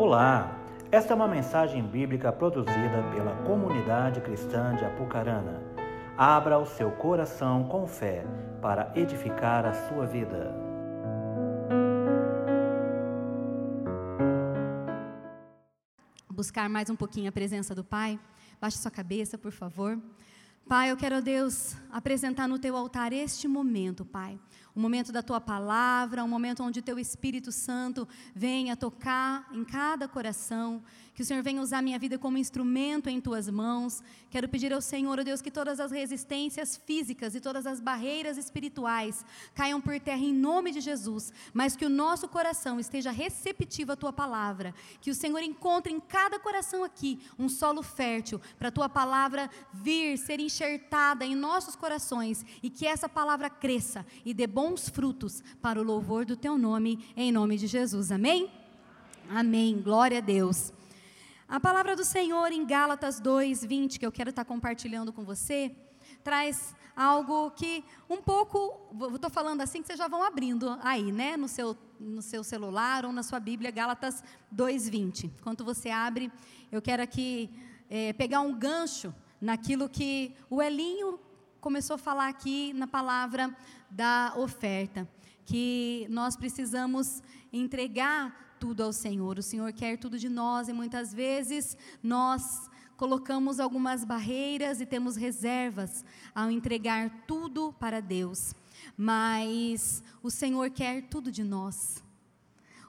Olá, esta é uma mensagem bíblica produzida pela comunidade cristã de Apucarana. Abra o seu coração com fé para edificar a sua vida. Buscar mais um pouquinho a presença do Pai. Baixe sua cabeça, por favor. Pai, eu quero, Deus, apresentar no teu altar este momento, Pai. Um momento da tua palavra, um momento onde o teu Espírito Santo venha tocar em cada coração, que o Senhor venha usar minha vida como instrumento em tuas mãos. Quero pedir ao Senhor, ó Deus, que todas as resistências físicas e todas as barreiras espirituais caiam por terra em nome de Jesus, mas que o nosso coração esteja receptivo à tua palavra, que o Senhor encontre em cada coração aqui um solo fértil para a tua palavra vir, ser enxertada em nossos corações e que essa palavra cresça e dê bons frutos para o louvor do teu nome, em nome de Jesus. Amém? Amém. Glória a Deus. A palavra do Senhor em Gálatas 2, 20, que eu quero estar compartilhando com você, traz algo que um pouco, estou falando assim, que vocês já vão abrindo aí, né, no seu, no seu celular ou na sua Bíblia, Gálatas 2,20. Enquanto você abre, eu quero aqui é, pegar um gancho naquilo que o Elinho começou a falar aqui na palavra da oferta, que nós precisamos entregar tudo ao Senhor. O Senhor quer tudo de nós e muitas vezes nós colocamos algumas barreiras e temos reservas ao entregar tudo para Deus. Mas o Senhor quer tudo de nós.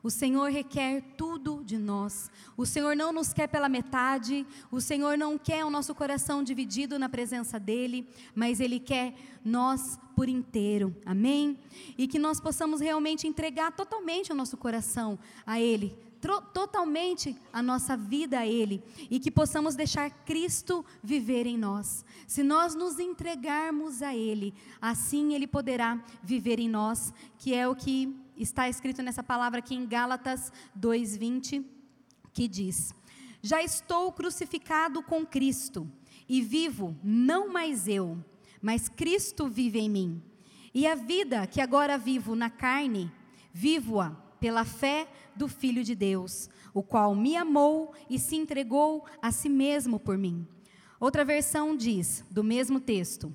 O Senhor requer tudo de nós. O Senhor não nos quer pela metade. O Senhor não quer o nosso coração dividido na presença dEle, mas Ele quer nós por inteiro. Amém? E que nós possamos realmente entregar totalmente o nosso coração a Ele, totalmente a nossa vida a Ele e que possamos deixar Cristo viver em nós. Se nós nos entregarmos a Ele, assim Ele poderá viver em nós, que é o que está escrito nessa palavra aqui em Gálatas 2:20, que diz: Já estou crucificado com Cristo e vivo não mais eu, mas Cristo vive em mim. E a vida que agora vivo na carne, vivo-a pela fé do Filho de Deus, o qual me amou e se entregou a si mesmo por mim. Outra versão diz, do mesmo texto: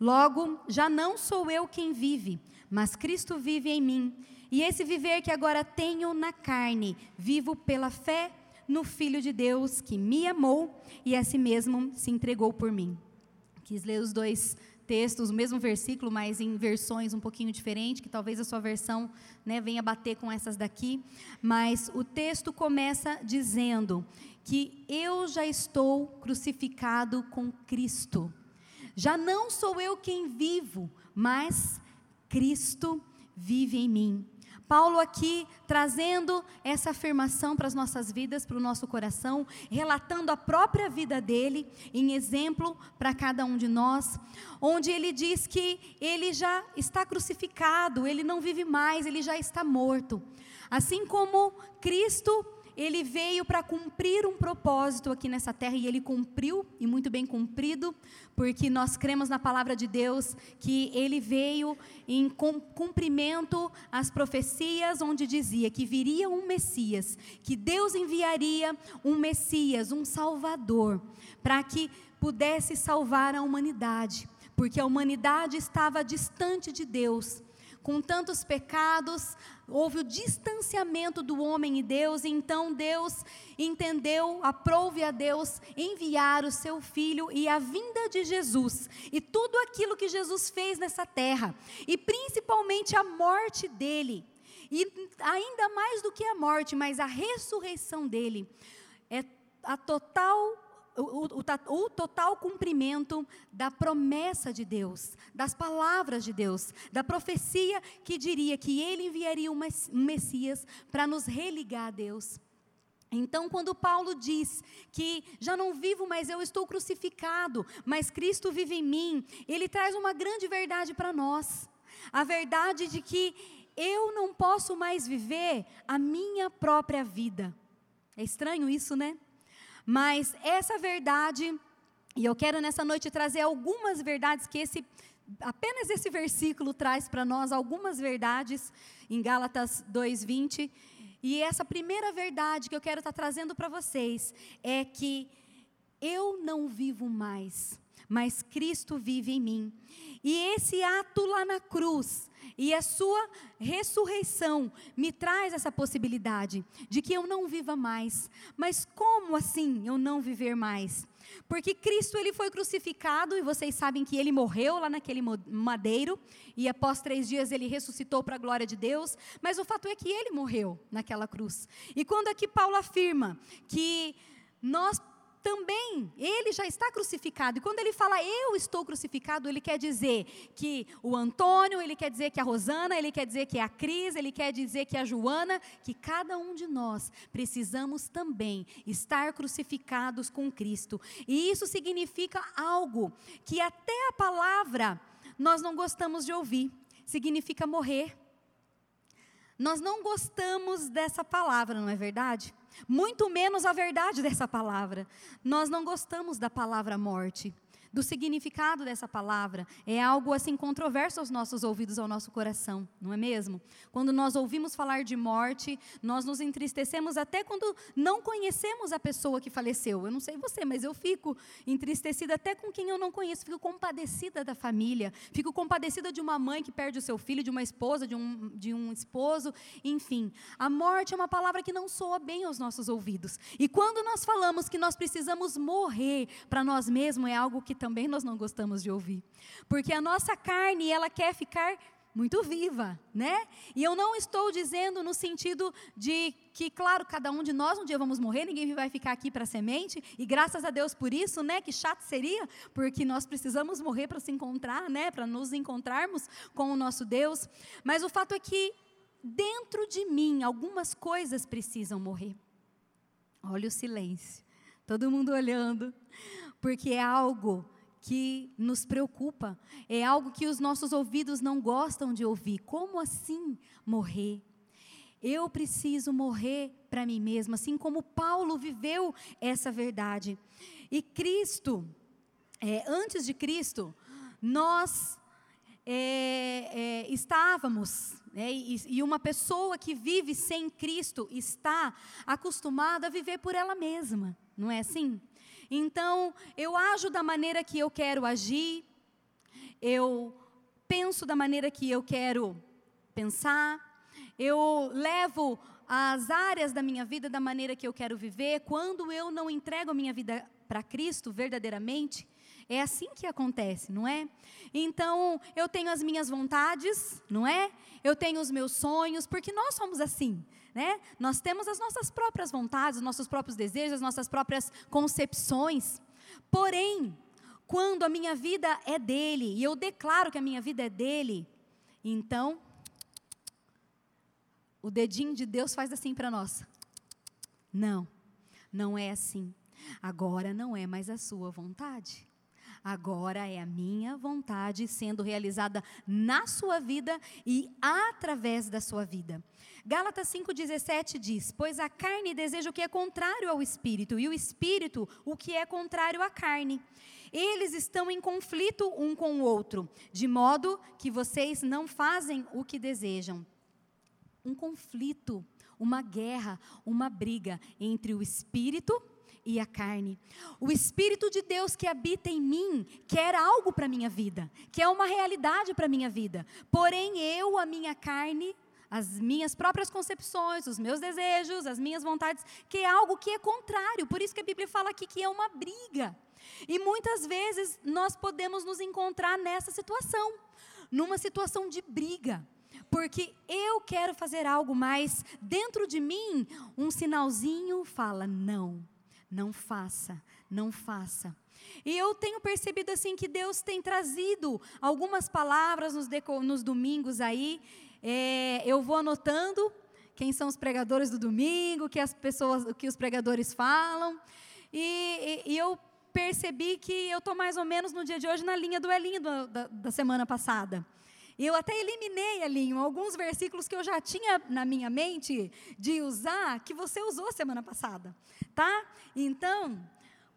Logo, já não sou eu quem vive, mas Cristo vive em mim. E esse viver que agora tenho na carne, vivo pela fé no Filho de Deus que me amou e a si mesmo se entregou por mim. Quis ler os dois textos, o mesmo versículo, mas em versões um pouquinho diferentes, que talvez a sua versão né, venha bater com essas daqui. Mas o texto começa dizendo que eu já estou crucificado com Cristo. Já não sou eu quem vivo, mas Cristo vive em mim. Paulo aqui trazendo essa afirmação para as nossas vidas, para o nosso coração, relatando a própria vida dele, em exemplo para cada um de nós, onde ele diz que ele já está crucificado, ele não vive mais, ele já está morto. Assim como Cristo ele veio para cumprir um propósito aqui nessa terra e ele cumpriu, e muito bem cumprido, porque nós cremos na palavra de Deus que ele veio em cumprimento às profecias onde dizia que viria um Messias, que Deus enviaria um Messias, um Salvador, para que pudesse salvar a humanidade, porque a humanidade estava distante de Deus com tantos pecados, houve o distanciamento do homem e Deus, e então Deus entendeu, aprove a Deus enviar o seu filho e a vinda de Jesus, e tudo aquilo que Jesus fez nessa terra, e principalmente a morte dele, e ainda mais do que a morte, mas a ressurreição dele, é a total o, o, o, total cumprimento da promessa de Deus, das palavras de Deus, da profecia que diria que ele enviaria um Messias para nos religar a Deus. Então, quando Paulo diz que já não vivo, mas eu estou crucificado, mas Cristo vive em mim, ele traz uma grande verdade para nós. A verdade de que eu não posso mais viver a minha própria vida. É estranho isso, né? Mas essa verdade, e eu quero nessa noite trazer algumas verdades que esse apenas esse versículo traz para nós algumas verdades em Gálatas 2:20, E essa primeira verdade que eu quero estar trazendo para vocês é que eu não vivo mais, mas Cristo vive em mim. E esse ato lá na cruz e a sua ressurreição me traz essa possibilidade de que eu não viva mais. Mas como assim eu não viver mais? Porque Cristo ele foi crucificado e vocês sabem que ele morreu lá naquele madeiro e após três dias ele ressuscitou para a glória de Deus. Mas o fato é que ele morreu naquela cruz. E quando aqui Paulo afirma que nós também ele já está crucificado. E quando ele fala eu estou crucificado, ele quer dizer que o Antônio, ele quer dizer que a Rosana, ele quer dizer que a Cris, ele quer dizer que a Joana, que cada um de nós precisamos também estar crucificados com Cristo. E isso significa algo que até a palavra nós não gostamos de ouvir. Significa morrer. Nós não gostamos dessa palavra, não é verdade? Muito menos a verdade dessa palavra. Nós não gostamos da palavra morte do significado dessa palavra. É algo assim controverso aos nossos ouvidos, ao nosso coração, não é mesmo? Quando nós ouvimos falar de morte, nós nos entristecemos até quando não conhecemos a pessoa que faleceu. Eu não sei você, mas eu fico entristecida até com quem eu não conheço, fico compadecida da família, fico compadecida de uma mãe que perde o seu filho, de uma esposa, de um, de um esposo, enfim. A morte é uma palavra que não soa bem aos nossos ouvidos. E quando nós falamos que nós precisamos morrer para nós mesmos, é algo que também nós não gostamos de ouvir. Porque a nossa carne, ela quer ficar muito viva, né? E eu não estou dizendo no sentido de que, claro, cada um de nós um dia vamos morrer, ninguém vai ficar aqui para semente, e graças a Deus por isso, né? Que chato seria, porque nós precisamos morrer para se encontrar, né? Para nos encontrarmos com o nosso Deus. Mas o fato é que dentro de mim algumas coisas precisam morrer. Olha o silêncio. Todo mundo olhando, porque é algo que nos preocupa, é algo que os nossos ouvidos não gostam de ouvir. Como assim morrer? Eu preciso morrer para mim mesma, assim como Paulo viveu essa verdade. E Cristo, é, antes de Cristo, nós é, é, estávamos, né, e, e uma pessoa que vive sem Cristo está acostumada a viver por ela mesma, não é assim? Então, eu ajo da maneira que eu quero agir, eu penso da maneira que eu quero pensar, eu levo as áreas da minha vida da maneira que eu quero viver. Quando eu não entrego a minha vida para Cristo verdadeiramente, é assim que acontece, não é? Então, eu tenho as minhas vontades, não é? Eu tenho os meus sonhos, porque nós somos assim né? Nós temos as nossas próprias vontades, os nossos próprios desejos, as nossas próprias concepções. Porém, quando a minha vida é dele, e eu declaro que a minha vida é dele, então, o dedinho de Deus faz assim para nós. Não, não é assim. Agora não é mais a sua vontade. Agora é a minha vontade sendo realizada na sua vida e através da sua vida. Gálatas 5,17 diz: Pois a carne deseja o que é contrário ao espírito, e o espírito o que é contrário à carne. Eles estão em conflito um com o outro, de modo que vocês não fazem o que desejam. Um conflito, uma guerra, uma briga entre o espírito e a carne. O Espírito de Deus que habita em mim quer algo para a minha vida, quer uma realidade para a minha vida. Porém, eu, a minha carne, as minhas próprias concepções, os meus desejos, as minhas vontades, que é algo que é contrário. Por isso que a Bíblia fala aqui que é uma briga. E muitas vezes nós podemos nos encontrar nessa situação, numa situação de briga. Porque eu quero fazer algo, mas dentro de mim, um sinalzinho fala: não, não faça, não faça. E eu tenho percebido assim que Deus tem trazido algumas palavras nos, nos domingos aí, é, eu vou anotando quem são os pregadores do domingo, que as pessoas, o que os pregadores falam, e, e, e eu percebi que eu estou mais ou menos no dia de hoje na linha do Elinho da, da semana passada. E eu até eliminei, Elinho, alguns versículos que eu já tinha na minha mente de usar, que você usou semana passada, tá? Então,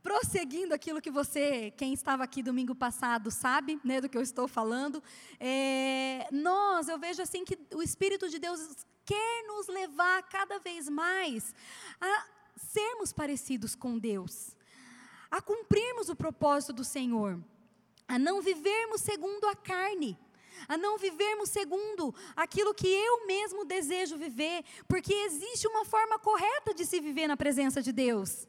prosseguindo aquilo que você, quem estava aqui domingo passado, sabe, né, do que eu estou falando, é, nós, eu vejo assim que o Espírito de Deus quer nos levar cada vez mais a sermos parecidos com Deus, a cumprirmos o propósito do Senhor, a não vivermos segundo a carne a não vivermos segundo aquilo que eu mesmo desejo viver, porque existe uma forma correta de se viver na presença de Deus.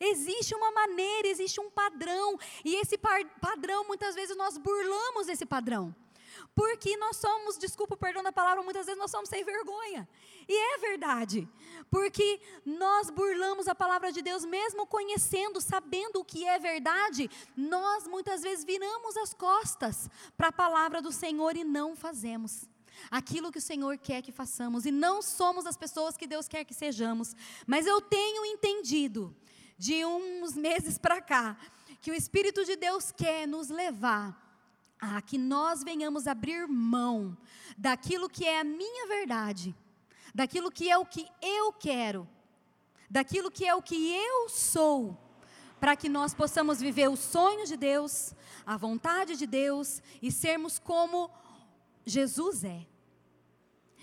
Existe uma maneira, existe um padrão, e esse padrão, muitas vezes, nós burlamos esse padrão. Porque nós somos, desculpa o perdão da palavra, muitas vezes nós somos sem vergonha. E é verdade. Porque nós burlamos a palavra de Deus, mesmo conhecendo, sabendo o que é verdade, nós muitas vezes viramos as costas para a palavra do Senhor e não fazemos aquilo que o Senhor quer que façamos, e não somos as pessoas que Deus quer que sejamos. Mas eu tenho entendido, de uns meses para cá, que o Espírito de Deus quer nos levar a que nós venhamos abrir mão daquilo que é a minha verdade, daquilo que é o que eu quero, daquilo que é o que eu sou, para que nós possamos viver o sonho de Deus, a vontade de Deus e sermos como Jesus é.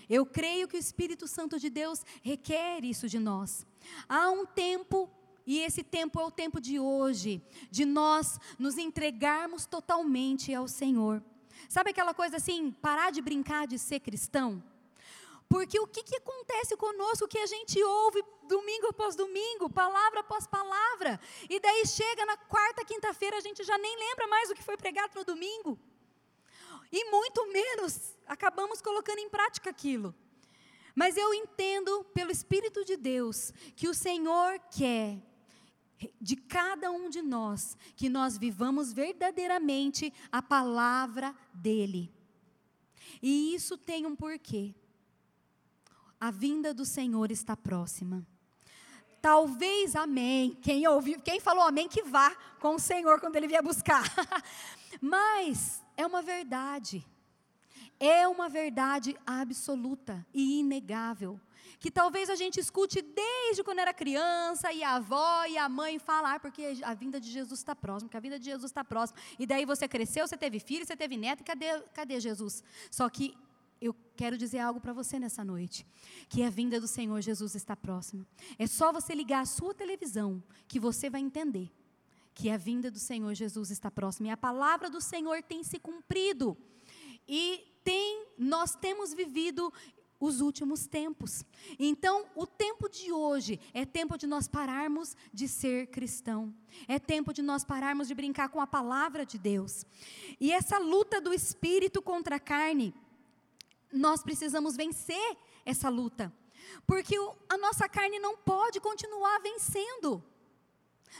Eu creio que o Espírito Santo de Deus requer isso de nós. Há um tempo e esse tempo é o tempo de hoje, de nós nos entregarmos totalmente ao Senhor. Sabe aquela coisa assim, parar de brincar de ser cristão? Porque o que, que acontece conosco que a gente ouve domingo após domingo, palavra após palavra, e daí chega na quarta, quinta-feira, a gente já nem lembra mais o que foi pregado no domingo. E muito menos acabamos colocando em prática aquilo. Mas eu entendo pelo Espírito de Deus que o Senhor quer de cada um de nós, que nós vivamos verdadeiramente a palavra dEle. E isso tem um porquê. A vinda do Senhor está próxima. Talvez amém. Quem ouviu, quem falou amém que vá com o Senhor quando ele vier buscar. Mas é uma verdade. É uma verdade absoluta e inegável que talvez a gente escute desde quando era criança, e a avó e a mãe falar, porque a vinda de Jesus está próxima, que a vinda de Jesus está próxima. E daí você cresceu, você teve filho, você teve neto, e cadê, cadê Jesus? Só que eu quero dizer algo para você nessa noite, que a vinda do Senhor Jesus está próxima. É só você ligar a sua televisão que você vai entender que a vinda do Senhor Jesus está próxima e a palavra do Senhor tem se cumprido. E tem, nós temos vivido os últimos tempos. Então, o tempo de hoje é tempo de nós pararmos de ser cristão. É tempo de nós pararmos de brincar com a palavra de Deus. E essa luta do espírito contra a carne, nós precisamos vencer essa luta. Porque o, a nossa carne não pode continuar vencendo.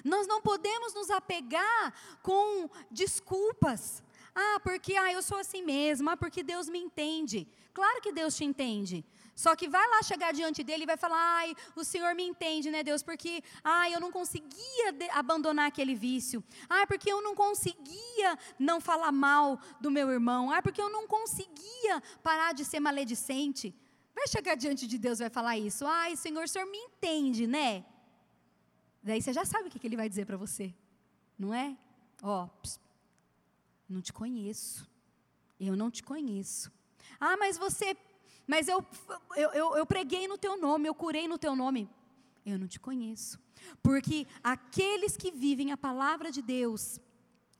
Nós não podemos nos apegar com desculpas. Ah, porque ah, eu sou assim mesmo, ah, porque Deus me entende. Claro que Deus te entende. Só que vai lá chegar diante dele e vai falar: ai, o Senhor me entende, né, Deus? Porque, ai, eu não conseguia abandonar aquele vício. Ai, porque eu não conseguia não falar mal do meu irmão. Ai, porque eu não conseguia parar de ser maledicente. Vai chegar diante de Deus e vai falar isso. Ai, Senhor, o Senhor me entende, né? Daí você já sabe o que ele vai dizer para você, não é? Ó, oh, não te conheço. Eu não te conheço. Ah, mas você, mas eu, eu, eu, eu preguei no teu nome, eu curei no teu nome. Eu não te conheço. Porque aqueles que vivem a palavra de Deus,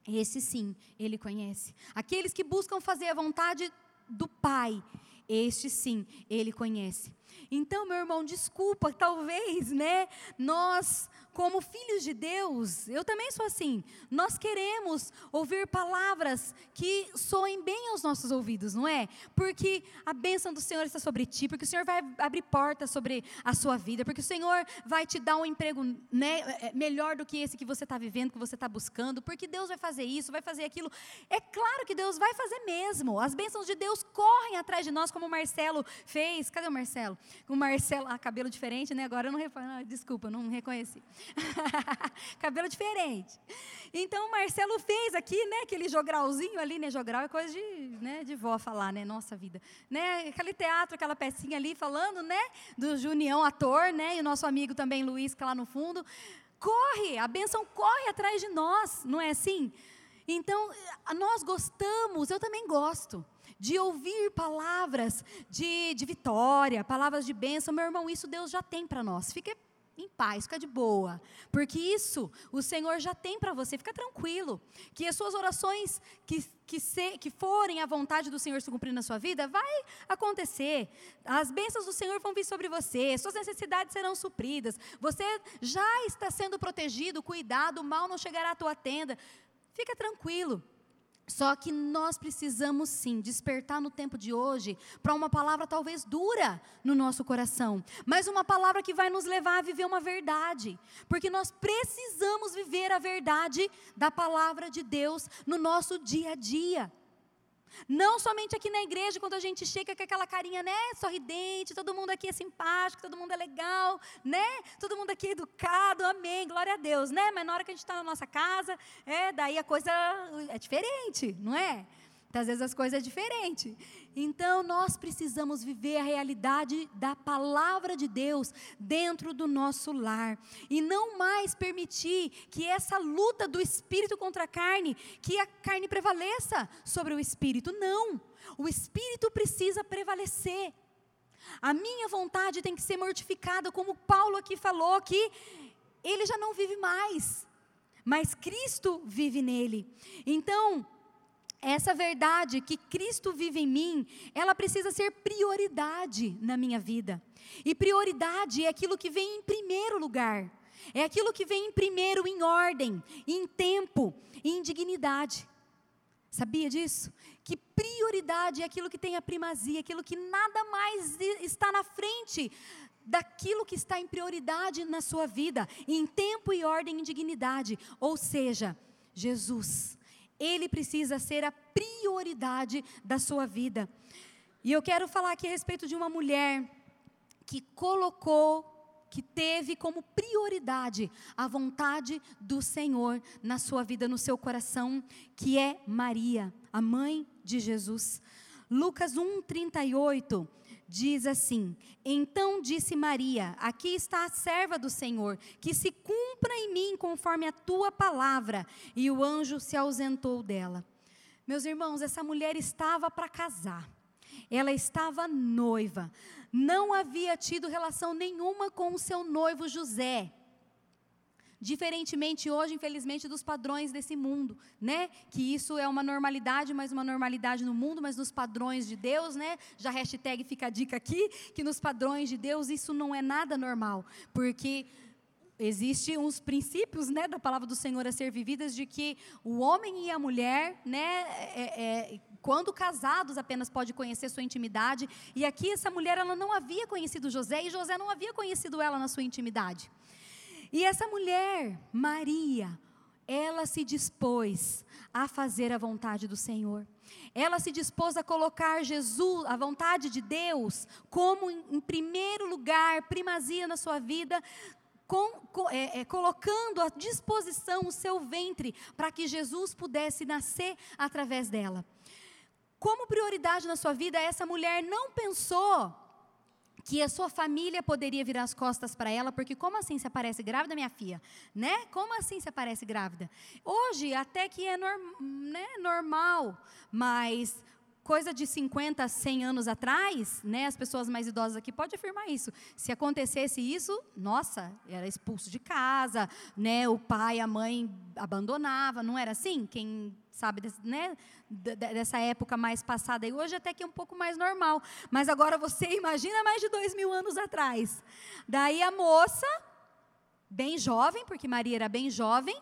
esse sim, ele conhece. Aqueles que buscam fazer a vontade do Pai, este sim, ele conhece. Então, meu irmão, desculpa, talvez, né, nós como filhos de Deus, eu também sou assim. Nós queremos ouvir palavras que soem bem aos nossos ouvidos, não é? Porque a bênção do Senhor está sobre ti, porque o Senhor vai abrir portas sobre a sua vida, porque o Senhor vai te dar um emprego né, é, melhor do que esse que você está vivendo, que você está buscando, porque Deus vai fazer isso, vai fazer aquilo. É claro que Deus vai fazer mesmo. As bênçãos de Deus correm atrás de nós, como o Marcelo fez. Cadê o Marcelo? O Marcelo, ah, cabelo diferente, né? Agora eu não, ah, desculpa, não reconheci. Cabelo diferente. Então o Marcelo fez aqui, né, aquele jogralzinho ali, né, jogral é coisa de, né, de vó falar, né, nossa vida. Né, aquele teatro, aquela pecinha ali falando, né, do Junião ator, né, e o nosso amigo também Luiz que tá lá no fundo. corre, a bênção corre atrás de nós, não é assim? Então, nós gostamos, eu também gosto, de ouvir palavras de, de vitória, palavras de bênção. Meu irmão, isso Deus já tem para nós. Fique em paz, fica de boa, porque isso o Senhor já tem para você, fica tranquilo, que as suas orações que, que, se, que forem a vontade do Senhor se cumprir na sua vida, vai acontecer, as bênçãos do Senhor vão vir sobre você, suas necessidades serão supridas, você já está sendo protegido, cuidado, o mal não chegará à tua tenda, fica tranquilo, só que nós precisamos sim despertar no tempo de hoje para uma palavra talvez dura no nosso coração, mas uma palavra que vai nos levar a viver uma verdade, porque nós precisamos viver a verdade da palavra de Deus no nosso dia a dia. Não somente aqui na igreja, quando a gente chega com aquela carinha, né, sorridente, todo mundo aqui é simpático, todo mundo é legal, né? Todo mundo aqui é educado, amém, glória a Deus, né? Mas na hora que a gente está na nossa casa, é, daí a coisa é diferente, não é? Então, às vezes as coisas é diferente. Então, nós precisamos viver a realidade da palavra de Deus dentro do nosso lar. E não mais permitir que essa luta do espírito contra a carne, que a carne prevaleça sobre o espírito. Não. O espírito precisa prevalecer. A minha vontade tem que ser mortificada, como Paulo aqui falou, que ele já não vive mais, mas Cristo vive nele. Então, essa verdade que Cristo vive em mim, ela precisa ser prioridade na minha vida. E prioridade é aquilo que vem em primeiro lugar. É aquilo que vem em primeiro em ordem, em tempo, em dignidade. Sabia disso? Que prioridade é aquilo que tem a primazia, aquilo que nada mais está na frente daquilo que está em prioridade na sua vida, em tempo e ordem, em dignidade. Ou seja, Jesus ele precisa ser a prioridade da sua vida. E eu quero falar aqui a respeito de uma mulher que colocou, que teve como prioridade a vontade do Senhor na sua vida, no seu coração, que é Maria, a mãe de Jesus. Lucas 1:38 diz assim: Então disse Maria: Aqui está a serva do Senhor, que se cumpra em mim conforme a tua palavra. E o anjo se ausentou dela. Meus irmãos, essa mulher estava para casar. Ela estava noiva. Não havia tido relação nenhuma com o seu noivo José. Diferentemente hoje, infelizmente, dos padrões desse mundo, né? Que isso é uma normalidade, mas uma normalidade no mundo, mas nos padrões de Deus, né? Já hashtag fica a dica aqui, que nos padrões de Deus isso não é nada normal, porque existem uns princípios né, da palavra do Senhor a ser vividas de que o homem e a mulher, né, é, é, quando casados apenas pode conhecer sua intimidade. E aqui essa mulher ela não havia conhecido José e José não havia conhecido ela na sua intimidade. E essa mulher, Maria, ela se dispôs a fazer a vontade do Senhor. Ela se dispôs a colocar Jesus, a vontade de Deus, como em, primeiro lugar, primazia na sua vida, com, com, é, é, colocando à disposição o seu ventre para que Jesus pudesse nascer através dela. Como prioridade na sua vida, essa mulher não pensou que a sua família poderia virar as costas para ela, porque como assim se aparece grávida, minha filha? Né? Como assim se aparece grávida? Hoje até que é norm, né, normal, mas coisa de 50, 100 anos atrás, né, as pessoas mais idosas aqui podem afirmar isso. Se acontecesse isso, nossa, era expulso de casa, né, o pai, a mãe abandonava, não era assim? Quem sabe, né, dessa época mais passada e hoje até que é um pouco mais normal. Mas agora você imagina mais de dois mil anos atrás. Daí a moça, bem jovem, porque Maria era bem jovem,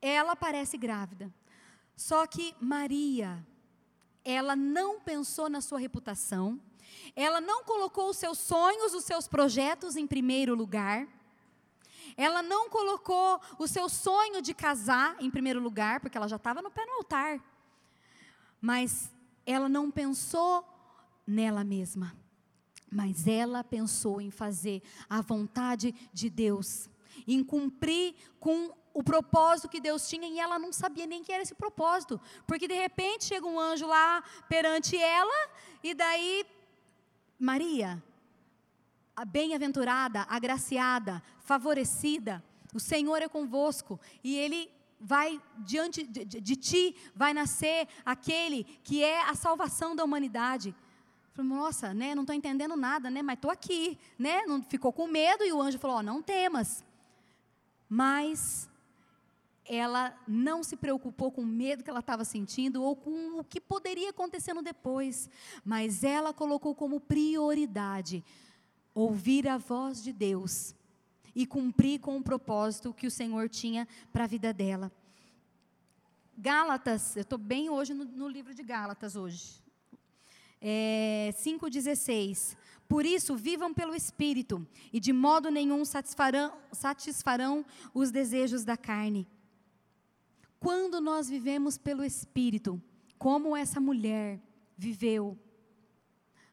ela parece grávida. Só que Maria, ela não pensou na sua reputação, ela não colocou os seus sonhos, os seus projetos em primeiro lugar. Ela não colocou o seu sonho de casar em primeiro lugar, porque ela já estava no pé no altar. Mas ela não pensou nela mesma. Mas ela pensou em fazer a vontade de Deus, em cumprir com o propósito que Deus tinha e ela não sabia nem que era esse propósito, porque de repente chega um anjo lá perante ela e daí Maria, a bem-aventurada, agraciada, favorecida, O Senhor é convosco e Ele vai diante de, de, de ti, vai nascer aquele que é a salvação da humanidade. Falei, nossa, né, não estou entendendo nada, né, mas estou aqui, né, não ficou com medo e o anjo falou, oh, não temas. Mas ela não se preocupou com o medo que ela estava sentindo ou com o que poderia acontecer no depois, mas ela colocou como prioridade ouvir a voz de Deus e cumprir com o propósito que o Senhor tinha para a vida dela. Gálatas, eu estou bem hoje no, no, livro de Gálatas hoje. É, 5,16. Por isso, vivam pelo Espírito, e de modo nenhum satisfarão, satisfarão os desejos da carne. Quando nós vivemos pelo Espírito, como essa mulher viveu,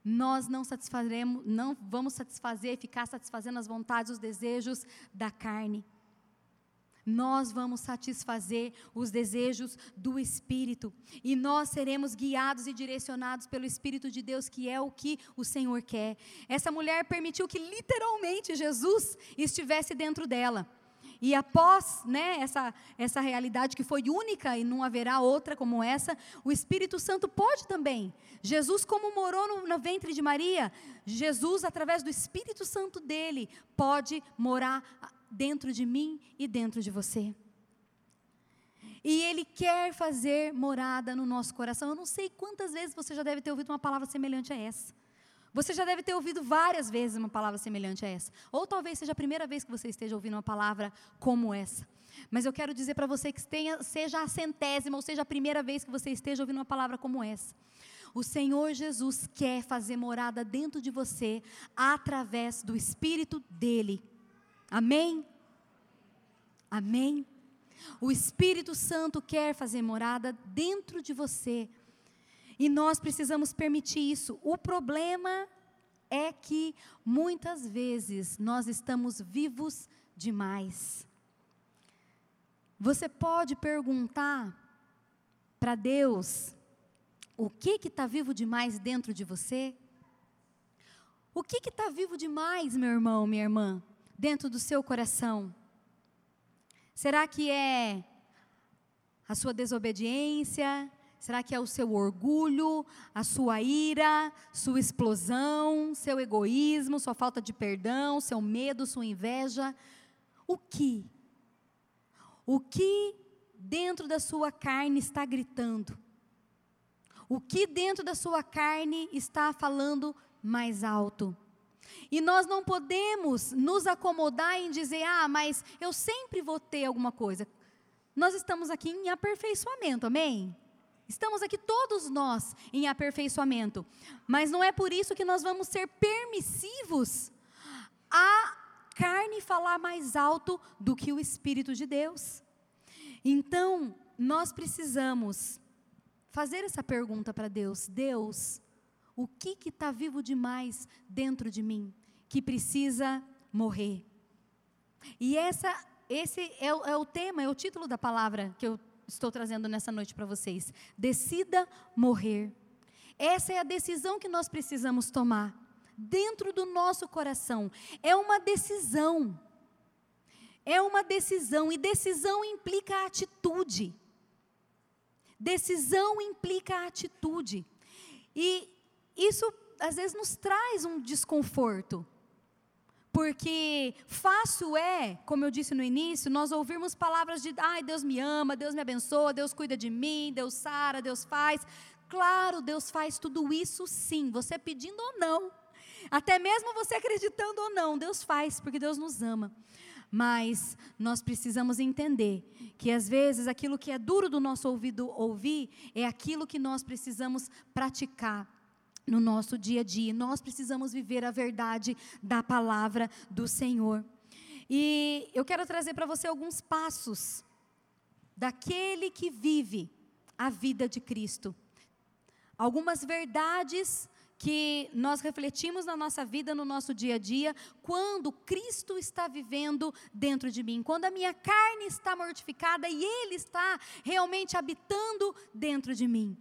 nós não satisfaremos, não vamos satisfazer, ficar satisfazendo as vontades, os desejos da carne. Nós vamos satisfazer os desejos do Espírito. E nós seremos guiados e direcionados pelo Espírito de Deus, que é o que o Senhor quer. Essa mulher permitiu que literalmente Jesus estivesse dentro dela. E após né, essa, essa realidade que foi única e não haverá outra como essa, o Espírito Santo pode também. Jesus, como morou no, no ventre de Maria, Jesus, através do Espírito Santo dele, pode morar dentro de mim e dentro de você. E Ele quer fazer morada no nosso coração. Eu não sei quantas vezes você já deve ter ouvido uma palavra semelhante a essa. Você já deve ter ouvido várias vezes uma palavra semelhante a essa. Ou talvez seja a primeira vez que você esteja ouvindo uma palavra como essa. Mas eu quero dizer para você que tenha, seja a centésima ou seja a primeira vez que você esteja ouvindo uma palavra como essa. O Senhor Jesus quer fazer morada dentro de você através do Espírito dele. Amém? Amém? O Espírito Santo quer fazer morada dentro de você e nós precisamos permitir isso. O problema é que muitas vezes nós estamos vivos demais. Você pode perguntar para Deus o que está vivo demais dentro de você? O que está vivo demais, meu irmão, minha irmã, dentro do seu coração? Será que é a sua desobediência? Será que é o seu orgulho, a sua ira, sua explosão, seu egoísmo, sua falta de perdão, seu medo, sua inveja? O que? O que dentro da sua carne está gritando? O que dentro da sua carne está falando mais alto? E nós não podemos nos acomodar em dizer, ah, mas eu sempre vou ter alguma coisa. Nós estamos aqui em aperfeiçoamento, amém? Estamos aqui todos nós em aperfeiçoamento, mas não é por isso que nós vamos ser permissivos a carne falar mais alto do que o Espírito de Deus. Então, nós precisamos fazer essa pergunta para Deus: Deus, o que está vivo demais dentro de mim que precisa morrer? E essa, esse é é o tema, é o título da palavra que eu estou trazendo nessa noite para vocês. Decida morrer. Essa é a decisão que nós precisamos tomar dentro do nosso coração. É uma decisão. É uma decisão e decisão implica atitude. Decisão implica atitude. E isso às vezes nos traz um desconforto. Porque fácil é, como eu disse no início, nós ouvirmos palavras de ai, Deus me ama, Deus me abençoa, Deus cuida de mim, Deus sara, Deus faz. Claro, Deus faz tudo isso sim, você pedindo ou não. Até mesmo você acreditando ou não, Deus faz, porque Deus nos ama. Mas nós precisamos entender que às vezes aquilo que é duro do nosso ouvido ouvir é aquilo que nós precisamos praticar no nosso dia a dia. Nós precisamos viver a verdade da palavra do Senhor. E eu quero trazer para você alguns passos daquele que vive a vida de Cristo. Algumas verdades que nós refletimos na nossa vida, no nosso dia a dia, quando Cristo está vivendo dentro de mim, quando a minha carne está mortificada e Ele está realmente habitando dentro de mim.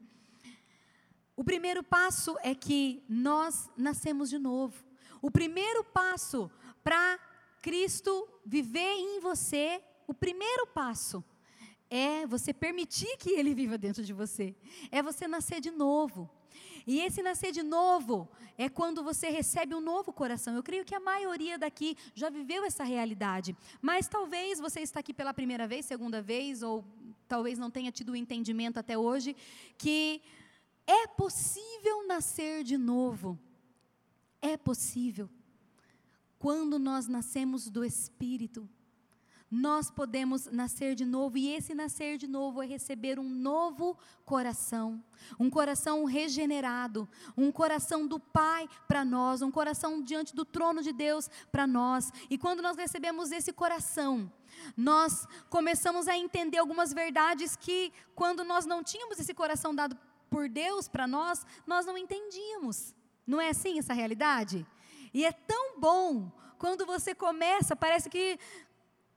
O primeiro passo é que nós nascemos de novo. O primeiro passo para Cristo viver em você, o primeiro passo é você permitir que Ele viva dentro de você, é você nascer de novo. E esse nascer de novo é quando você recebe um novo coração. Eu creio que a maioria daqui já viveu essa realidade. Mas talvez você está aqui pela primeira vez, segunda vez, ou talvez não tenha tido o entendimento até hoje, que é possível nascer de novo. É possível. Quando nós nascemos do Espírito, nós podemos nascer de novo, e esse nascer de novo é receber um novo coração, um coração regenerado, um coração do Pai para nós, um coração diante do trono de Deus para nós. E quando nós recebemos esse coração, nós começamos a entender algumas verdades que, quando nós não tínhamos esse coração dado por Deus para nós, nós não entendíamos. Não é assim essa realidade? E é tão bom quando você começa, parece que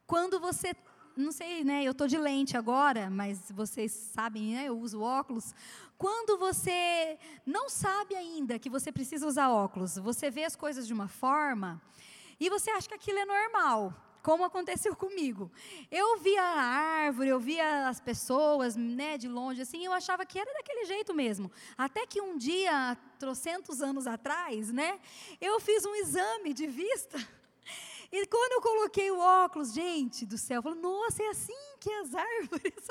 quando você, não sei, né, eu estou de lente agora, mas vocês sabem, né, eu uso óculos. Quando você não sabe ainda que você precisa usar óculos, você vê as coisas de uma forma e você acha que aquilo é normal como aconteceu comigo. Eu via a árvore, eu via as pessoas, né, de longe, assim, eu achava que era daquele jeito mesmo. Até que um dia, trocentos anos atrás, né, eu fiz um exame de vista e quando eu coloquei o óculos, gente do céu, eu falei, nossa, é assim que as árvores.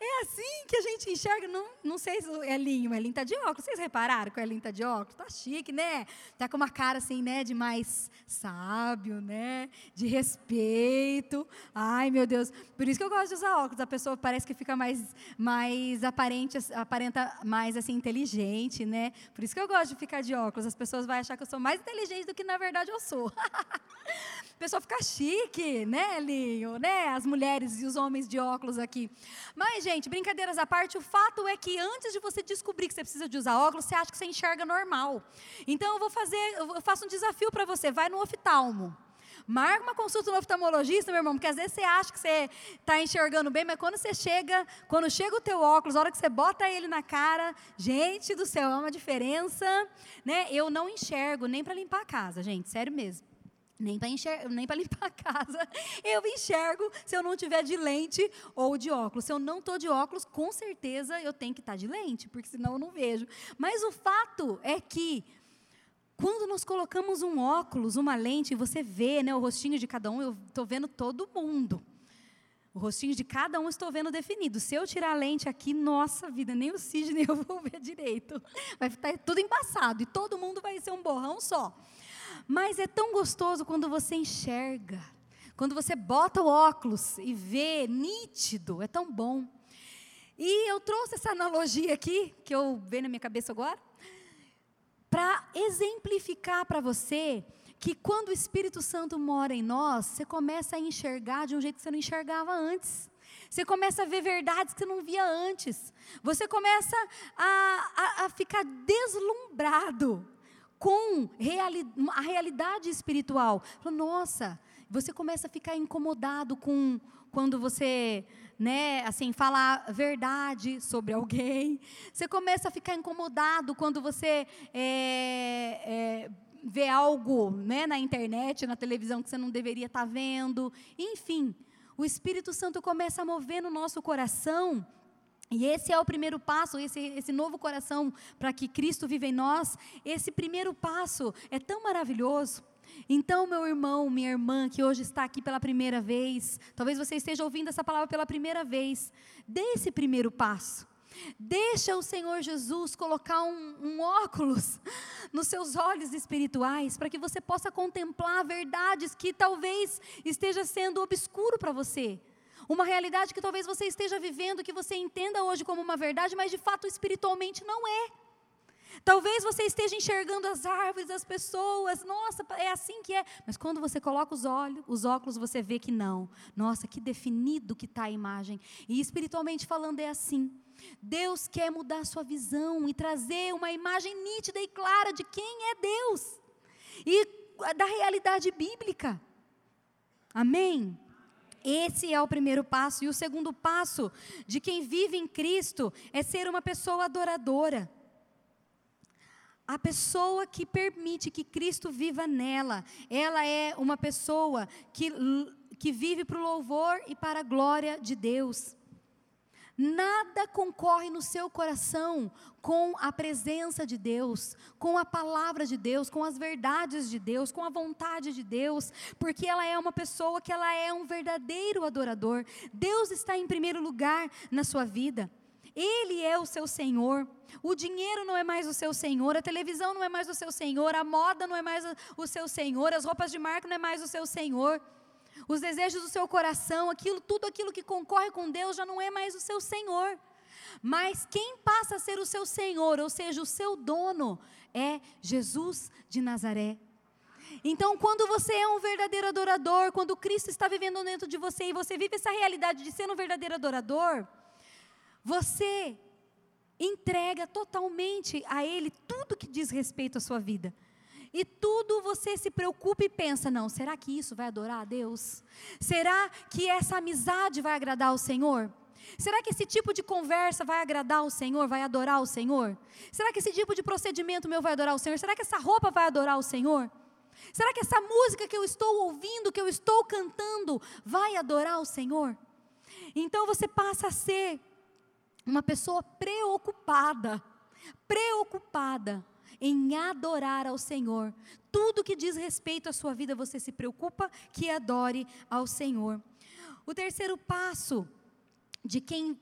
É assim que a gente enxerga. Não, não sei se o Elinho, o Elinho está de óculos. Vocês repararam que o Elinho está de óculos? Está chique, né? Está com uma cara assim, né? De mais sábio, né? De respeito. Ai, meu Deus. Por isso que eu gosto de usar óculos. A pessoa parece que fica mais, mais aparente, aparenta mais assim, inteligente, né? Por isso que eu gosto de ficar de óculos. As pessoas vão achar que eu sou mais inteligente do que na verdade eu sou. pessoa fica chique, né, Elinho? Né? As mulheres e os homens de óculos aqui. Mas, gente, brincadeiras à parte, o fato é que antes de você descobrir que você precisa de usar óculos, você acha que você enxerga normal. Então, eu vou fazer, eu faço um desafio para você, vai no oftalmo. Marca uma consulta no oftalmologista, meu irmão, porque às vezes você acha que você está enxergando bem, mas quando você chega, quando chega o teu óculos, a hora que você bota ele na cara, gente do céu, é uma diferença, né? Eu não enxergo nem para limpar a casa, gente, sério mesmo. Nem para nem limpar a casa. Eu enxergo se eu não tiver de lente ou de óculos. Se eu não estou de óculos, com certeza eu tenho que estar tá de lente, porque senão eu não vejo. Mas o fato é que quando nós colocamos um óculos, uma lente, você vê né, o rostinho de cada um, eu estou vendo todo mundo. O rostinho de cada um estou vendo definido. Se eu tirar a lente aqui, nossa vida, nem o Sidney eu vou ver direito. Vai estar tudo embaçado e todo mundo vai ser um borrão só. Mas é tão gostoso quando você enxerga, quando você bota o óculos e vê nítido, é tão bom. E eu trouxe essa analogia aqui, que eu vejo na minha cabeça agora, para exemplificar para você que quando o Espírito Santo mora em nós, você começa a enxergar de um jeito que você não enxergava antes. Você começa a ver verdades que você não via antes. Você começa a, a, a ficar deslumbrado com reali a realidade espiritual. Nossa, você começa a ficar incomodado com quando você, né, assim, fala a verdade sobre alguém. Você começa a ficar incomodado quando você é, é, vê algo, né, na internet, na televisão que você não deveria estar tá vendo. Enfim, o Espírito Santo começa a mover no nosso coração e esse é o primeiro passo, esse, esse novo coração para que Cristo vive em nós. Esse primeiro passo é tão maravilhoso. Então, meu irmão, minha irmã, que hoje está aqui pela primeira vez, talvez você esteja ouvindo essa palavra pela primeira vez, dê esse primeiro passo. Deixa o Senhor Jesus colocar um, um óculos nos seus olhos espirituais para que você possa contemplar verdades que talvez esteja sendo obscuro para você. Uma realidade que talvez você esteja vivendo, que você entenda hoje como uma verdade, mas de fato espiritualmente não é. Talvez você esteja enxergando as árvores, as pessoas, nossa, é assim que é. Mas quando você coloca os olhos, os óculos, você vê que não. Nossa, que definido que está a imagem. E espiritualmente falando é assim. Deus quer mudar a sua visão e trazer uma imagem nítida e clara de quem é Deus e da realidade bíblica. Amém? Esse é o primeiro passo. E o segundo passo de quem vive em Cristo é ser uma pessoa adoradora. a pessoa que permite que Cristo viva nela, ela é uma pessoa que, que vive para o louvor e para a glória de Deus. Nada concorre no seu coração com a presença de Deus, com a palavra de Deus, com as verdades de Deus, com a vontade de Deus, porque ela é uma pessoa que ela é um verdadeiro adorador. Deus está em primeiro lugar na sua vida. Ele é o seu Senhor. O dinheiro não é mais o seu Senhor, a televisão não é mais o seu Senhor, a moda não é mais o seu Senhor, as roupas de marca não é mais o seu Senhor os desejos do seu coração, aquilo, tudo aquilo que concorre com Deus já não é mais o seu Senhor. Mas quem passa a ser o seu Senhor, ou seja, o seu dono, é Jesus de Nazaré. Então, quando você é um verdadeiro adorador, quando Cristo está vivendo dentro de você e você vive essa realidade de ser um verdadeiro adorador, você entrega totalmente a Ele tudo que diz respeito à sua vida. E tudo você se preocupa e pensa: não, será que isso vai adorar a Deus? Será que essa amizade vai agradar ao Senhor? Será que esse tipo de conversa vai agradar ao Senhor, vai adorar o Senhor? Será que esse tipo de procedimento meu vai adorar o Senhor? Será que essa roupa vai adorar o Senhor? Será que essa música que eu estou ouvindo, que eu estou cantando, vai adorar o Senhor? Então você passa a ser uma pessoa preocupada, preocupada em adorar ao Senhor. Tudo que diz respeito à sua vida, você se preocupa que adore ao Senhor. O terceiro passo de quem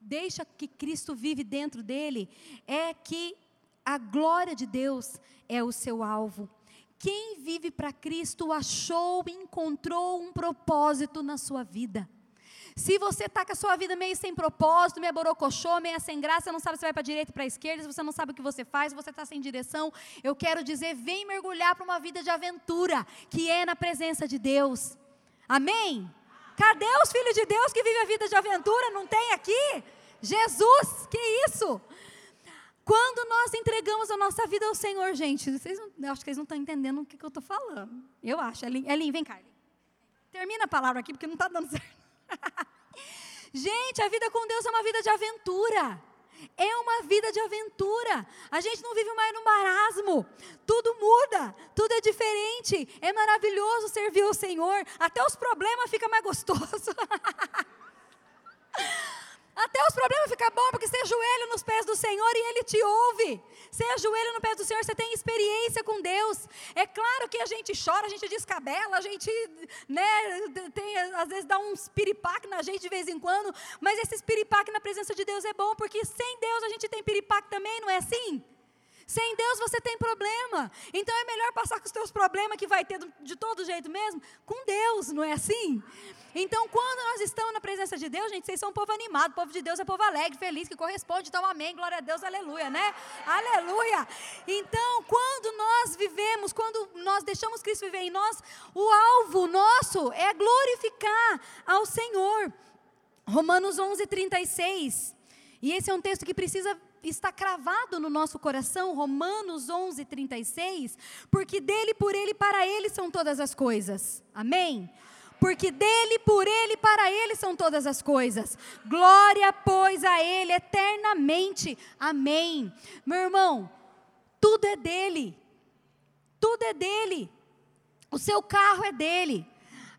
deixa que Cristo vive dentro dele é que a glória de Deus é o seu alvo. Quem vive para Cristo achou, encontrou um propósito na sua vida. Se você está com a sua vida meio sem propósito, meio borocochô, meio sem graça, você não sabe se vai para a direita ou para a esquerda, se você não sabe o que você faz, você está sem direção, eu quero dizer, vem mergulhar para uma vida de aventura, que é na presença de Deus. Amém? Cadê os filhos de Deus que vivem a vida de aventura? Não tem aqui? Jesus, que isso? Quando nós entregamos a nossa vida ao Senhor, gente, vocês não, acho que eles não estão entendendo o que, que eu estou falando. Eu acho. Elin, Elin, vem cá. Termina a palavra aqui, porque não está dando certo. Gente, a vida com Deus é uma vida de aventura. É uma vida de aventura. A gente não vive mais no marasmo. Tudo muda, tudo é diferente. É maravilhoso servir o Senhor. Até os problemas ficam mais gostosos. Até os problemas ficam bom porque você ajoelha nos pés do Senhor e Ele te ouve. Você ajoelha no pé do Senhor, você tem experiência com Deus. É claro que a gente chora, a gente descabela, a gente, né, tem, às vezes dá um piripaque na gente de vez em quando, mas esse piripaque na presença de Deus é bom, porque sem Deus a gente tem piripaque também, não é assim? Sem Deus você tem problema. Então é melhor passar com os teus problemas, que vai ter de todo jeito mesmo, com Deus, não é assim? Então, quando nós estamos na presença de Deus, gente, vocês são um povo animado, o povo de Deus é povo alegre, feliz, que corresponde. Então, amém, glória a Deus, aleluia, né? Aleluia. Então, quando nós vivemos, quando nós deixamos Cristo viver em nós, o alvo nosso é glorificar ao Senhor. Romanos 11, 36. E esse é um texto que precisa está cravado no nosso coração, Romanos 11, 36, porque dele, por ele, para ele são todas as coisas. Amém? Porque dele, por ele, para ele são todas as coisas. Glória, pois, a ele eternamente. Amém. Meu irmão, tudo é dele. Tudo é dele. O seu carro é dele.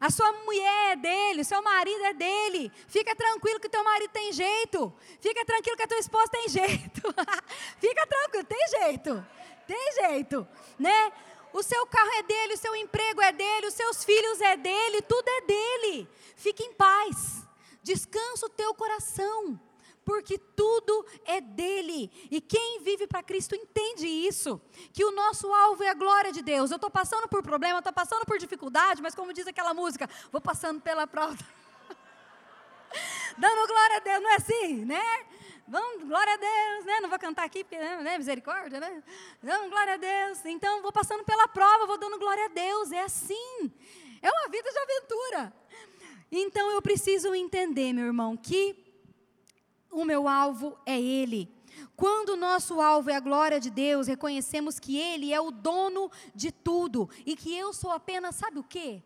A sua mulher é dele, o seu marido é dele. Fica tranquilo que teu marido tem jeito. Fica tranquilo que a tua esposa tem jeito. Fica tranquilo, tem jeito. Tem jeito, né? O seu carro é dele, o seu emprego é dele, os seus filhos é dele, tudo é dele. Fique em paz. Descansa o teu coração porque tudo é dele. E quem vive para Cristo entende isso, que o nosso alvo é a glória de Deus. Eu estou passando por problema, estou passando por dificuldade, mas como diz aquela música, vou passando pela prova. Dando glória a Deus, não é assim, né? Vamos, glória a Deus, né? Não vou cantar aqui porque, né? né misericórdia, né? Dando glória a Deus. Então, vou passando pela prova, vou dando glória a Deus. É assim. É uma vida de aventura. Então, eu preciso entender, meu irmão, que o meu alvo é Ele. Quando o nosso alvo é a glória de Deus, reconhecemos que Ele é o dono de tudo e que eu sou apenas, sabe o quê?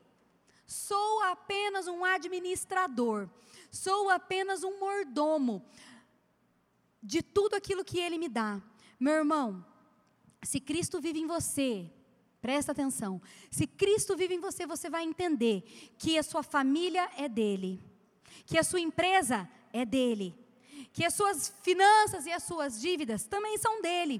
Sou apenas um administrador, sou apenas um mordomo de tudo aquilo que Ele me dá. Meu irmão, se Cristo vive em você, presta atenção. Se Cristo vive em você, você vai entender que a sua família é dele, que a sua empresa é dele, que as suas finanças e as suas dívidas também são dele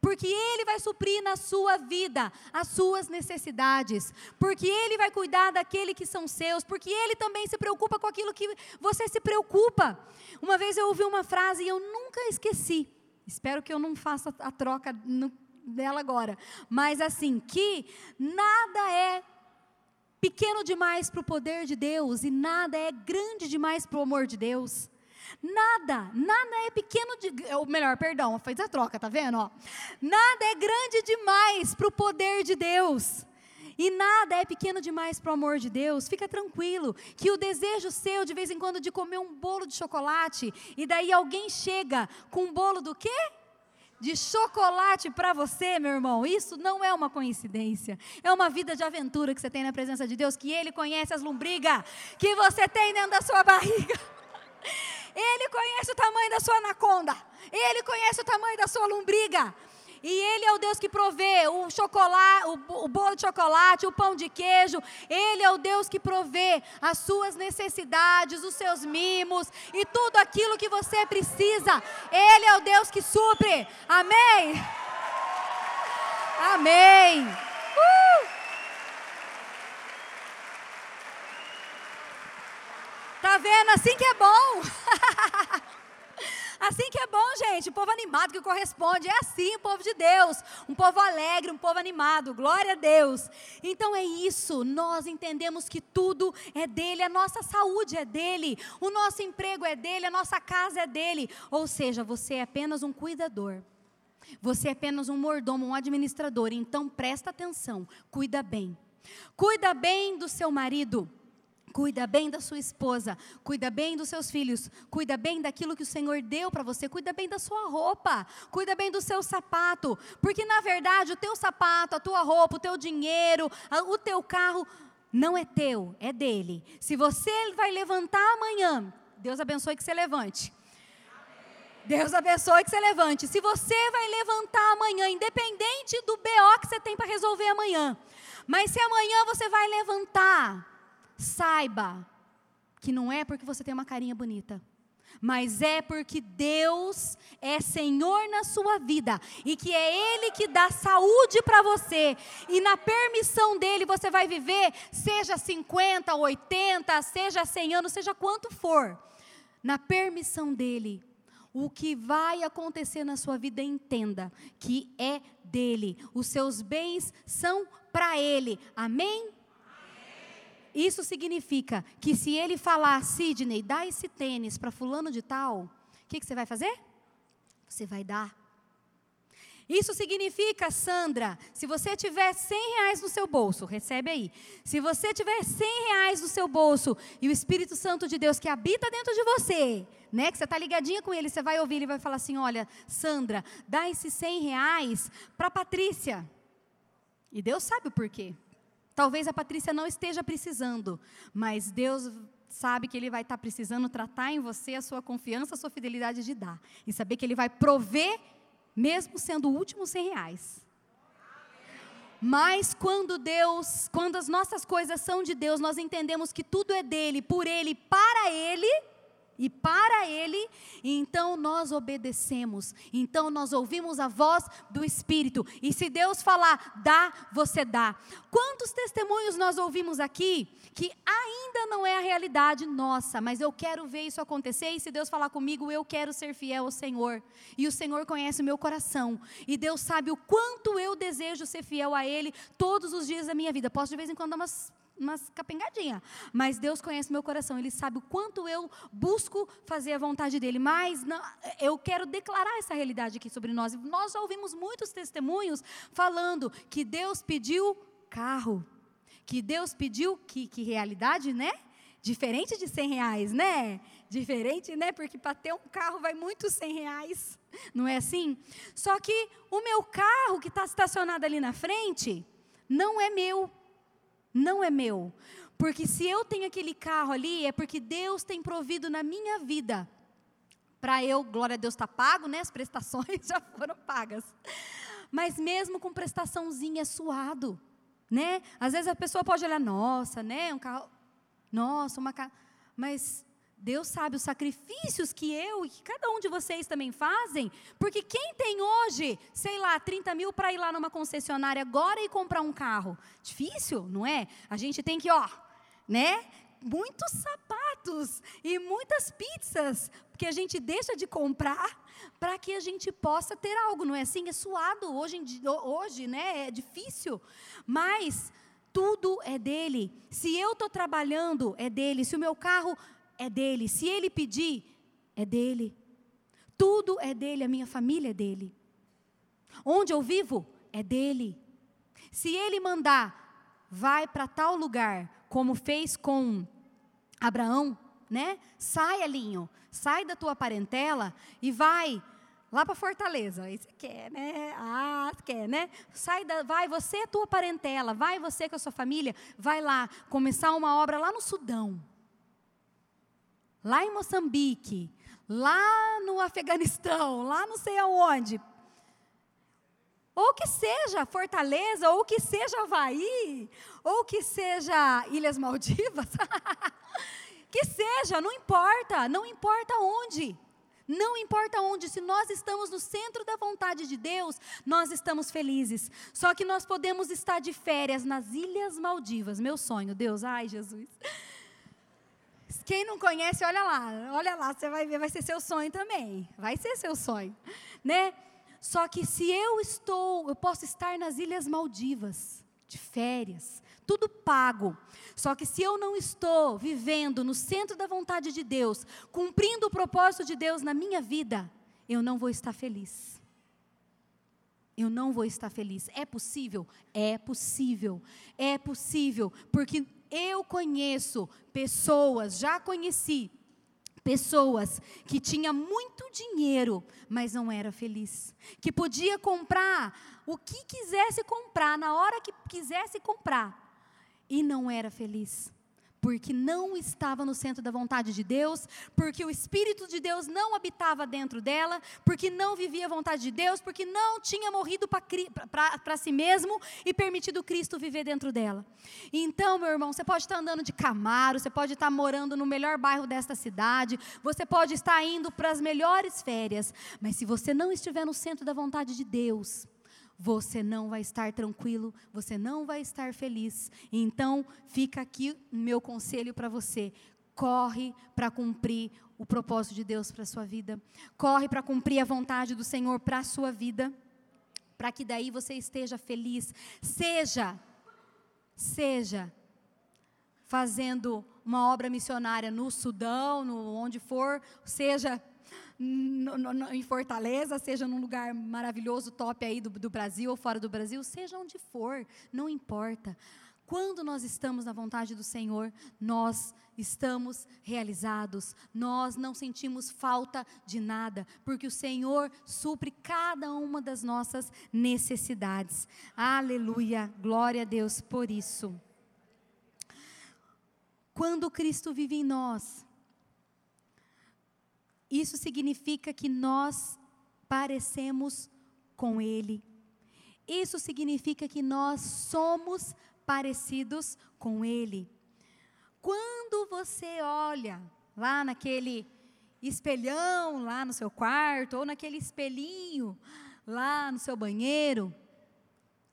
porque Ele vai suprir na sua vida as suas necessidades, porque Ele vai cuidar daquele que são seus, porque Ele também se preocupa com aquilo que você se preocupa. Uma vez eu ouvi uma frase e eu nunca esqueci, espero que eu não faça a troca no, dela agora, mas assim, que nada é pequeno demais para o poder de Deus e nada é grande demais para o amor de Deus. Nada, nada é pequeno, de, ou melhor, perdão, fez a troca, tá vendo? Ó? Nada é grande demais para o poder de Deus. E nada é pequeno demais para o amor de Deus. Fica tranquilo, que o desejo seu de vez em quando de comer um bolo de chocolate e daí alguém chega com um bolo do quê? de chocolate para você, meu irmão. Isso não é uma coincidência. É uma vida de aventura que você tem na presença de Deus, que Ele conhece as lombrigas que você tem dentro da sua barriga. Ele conhece o tamanho da sua anaconda. Ele conhece o tamanho da sua lombriga. E Ele é o Deus que provê o chocolate, o, bolo de chocolate, o pão de queijo. Ele é o Deus que provê as suas necessidades, os seus mimos e tudo aquilo que você precisa. Ele é o Deus que supre. Amém? Amém. Assim que é bom. Assim que é bom, gente. O povo animado que corresponde. É assim o povo de Deus. Um povo alegre, um povo animado. Glória a Deus. Então é isso. Nós entendemos que tudo é dele. A nossa saúde é dele. O nosso emprego é dele. A nossa casa é dele. Ou seja, você é apenas um cuidador. Você é apenas um mordomo, um administrador. Então presta atenção. Cuida bem. Cuida bem do seu marido. Cuida bem da sua esposa, cuida bem dos seus filhos, cuida bem daquilo que o Senhor deu para você, cuida bem da sua roupa, cuida bem do seu sapato, porque na verdade o teu sapato, a tua roupa, o teu dinheiro, o teu carro não é teu, é dele. Se você vai levantar amanhã, Deus abençoe que você levante. Deus abençoe que você levante. Se você vai levantar amanhã, independente do BO que você tem para resolver amanhã, mas se amanhã você vai levantar, saiba que não é porque você tem uma carinha bonita, mas é porque Deus é Senhor na sua vida e que é Ele que dá saúde para você, e na permissão dEle você vai viver, seja 50, 80, seja 100 anos, seja quanto for, na permissão dEle. O que vai acontecer na sua vida, entenda que é dele, os seus bens são para Ele, amém? Isso significa que se ele falar, Sidney, dá esse tênis para fulano de tal, o que, que você vai fazer? Você vai dar. Isso significa, Sandra, se você tiver 100 reais no seu bolso, recebe aí. Se você tiver 100 reais no seu bolso e o Espírito Santo de Deus que habita dentro de você, né, que você está ligadinha com ele, você vai ouvir, ele vai falar assim: olha, Sandra, dá esses 100 reais para Patrícia. E Deus sabe o porquê. Talvez a Patrícia não esteja precisando, mas Deus sabe que Ele vai estar precisando tratar em você a sua confiança, a sua fidelidade de dar. E saber que Ele vai prover, mesmo sendo o último 100 reais. Mas quando Deus, quando as nossas coisas são de Deus, nós entendemos que tudo é dele, por ele, para ele, e para Ele, então nós obedecemos, então nós ouvimos a voz do Espírito, e se Deus falar, dá, você dá. Quantos testemunhos nós ouvimos aqui que ainda não é a realidade nossa, mas eu quero ver isso acontecer, e se Deus falar comigo, eu quero ser fiel ao Senhor, e o Senhor conhece o meu coração, e Deus sabe o quanto eu desejo ser fiel a Ele todos os dias da minha vida. Posso de vez em quando dar umas umas capengadinhas. Mas Deus conhece meu coração, Ele sabe o quanto eu busco fazer a vontade dEle. Mas não, eu quero declarar essa realidade aqui sobre nós. Nós já ouvimos muitos testemunhos falando que Deus pediu carro. Que Deus pediu, que, que realidade, né? Diferente de 100 reais, né? Diferente, né? Porque para ter um carro vai muito 100 reais, não é assim? Só que o meu carro que está estacionado ali na frente não é meu não é meu. Porque se eu tenho aquele carro ali, é porque Deus tem provido na minha vida. Para eu, glória a Deus, está pago, né? As prestações já foram pagas. mas mesmo com prestaçãozinha é suado, né? Às vezes a pessoa pode olhar, nossa, né, um carro, nossa, uma casa, mas Deus sabe os sacrifícios que eu e que cada um de vocês também fazem, porque quem tem hoje, sei lá, 30 mil para ir lá numa concessionária agora e comprar um carro? Difícil, não é? A gente tem que, ó, né? Muitos sapatos e muitas pizzas que a gente deixa de comprar para que a gente possa ter algo, não é assim? É suado hoje, hoje né? É difícil, mas tudo é dele. Se eu estou trabalhando, é dele. Se o meu carro é dele. Se ele pedir, é dele. Tudo é dele, a minha família é dele. Onde eu vivo, é dele. Se ele mandar, vai para tal lugar, como fez com Abraão, né? Sai, Alinho, sai da tua parentela e vai lá para Fortaleza. Você quer, né? Ah, quer, né? Sai da, vai você tua parentela, vai você com a sua família, vai lá começar uma obra lá no Sudão lá em Moçambique, lá no Afeganistão, lá não sei aonde. Ou que seja Fortaleza, ou que seja Havaí, ou que seja Ilhas Maldivas. que seja, não importa, não importa onde. Não importa onde, se nós estamos no centro da vontade de Deus, nós estamos felizes. Só que nós podemos estar de férias nas Ilhas Maldivas. Meu sonho, Deus, ai Jesus. Quem não conhece, olha lá, olha lá, você vai ver, vai ser seu sonho também. Vai ser seu sonho, né? Só que se eu estou, eu posso estar nas Ilhas Maldivas, de férias, tudo pago. Só que se eu não estou vivendo no centro da vontade de Deus, cumprindo o propósito de Deus na minha vida, eu não vou estar feliz. Eu não vou estar feliz. É possível? É possível. É possível, porque eu conheço pessoas, já conheci pessoas que tinha muito dinheiro, mas não era feliz, que podia comprar o que quisesse comprar na hora que quisesse comprar e não era feliz porque não estava no centro da vontade de Deus, porque o Espírito de Deus não habitava dentro dela, porque não vivia a vontade de Deus, porque não tinha morrido para si mesmo e permitido Cristo viver dentro dela. Então, meu irmão, você pode estar andando de Camaro, você pode estar morando no melhor bairro desta cidade, você pode estar indo para as melhores férias, mas se você não estiver no centro da vontade de Deus, você não vai estar tranquilo, você não vai estar feliz. Então, fica aqui meu conselho para você. Corre para cumprir o propósito de Deus para a sua vida. Corre para cumprir a vontade do Senhor para a sua vida. Para que daí você esteja feliz. Seja, seja fazendo uma obra missionária no Sudão, no onde for, seja no, no, em Fortaleza, seja num lugar maravilhoso, top aí do, do Brasil ou fora do Brasil, seja onde for, não importa. Quando nós estamos na vontade do Senhor, nós estamos realizados, nós não sentimos falta de nada, porque o Senhor supre cada uma das nossas necessidades. Aleluia, glória a Deus por isso. Quando Cristo vive em nós, isso significa que nós parecemos com Ele. Isso significa que nós somos parecidos com Ele. Quando você olha lá naquele espelhão lá no seu quarto, ou naquele espelhinho lá no seu banheiro,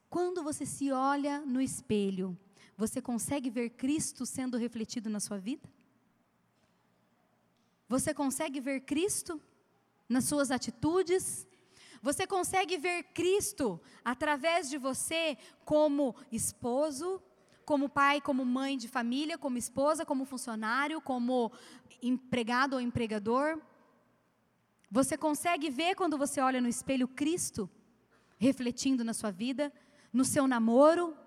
quando você se olha no espelho, você consegue ver Cristo sendo refletido na sua vida? Você consegue ver Cristo nas suas atitudes? Você consegue ver Cristo através de você como esposo, como pai, como mãe de família, como esposa, como funcionário, como empregado ou empregador? Você consegue ver quando você olha no espelho Cristo refletindo na sua vida, no seu namoro,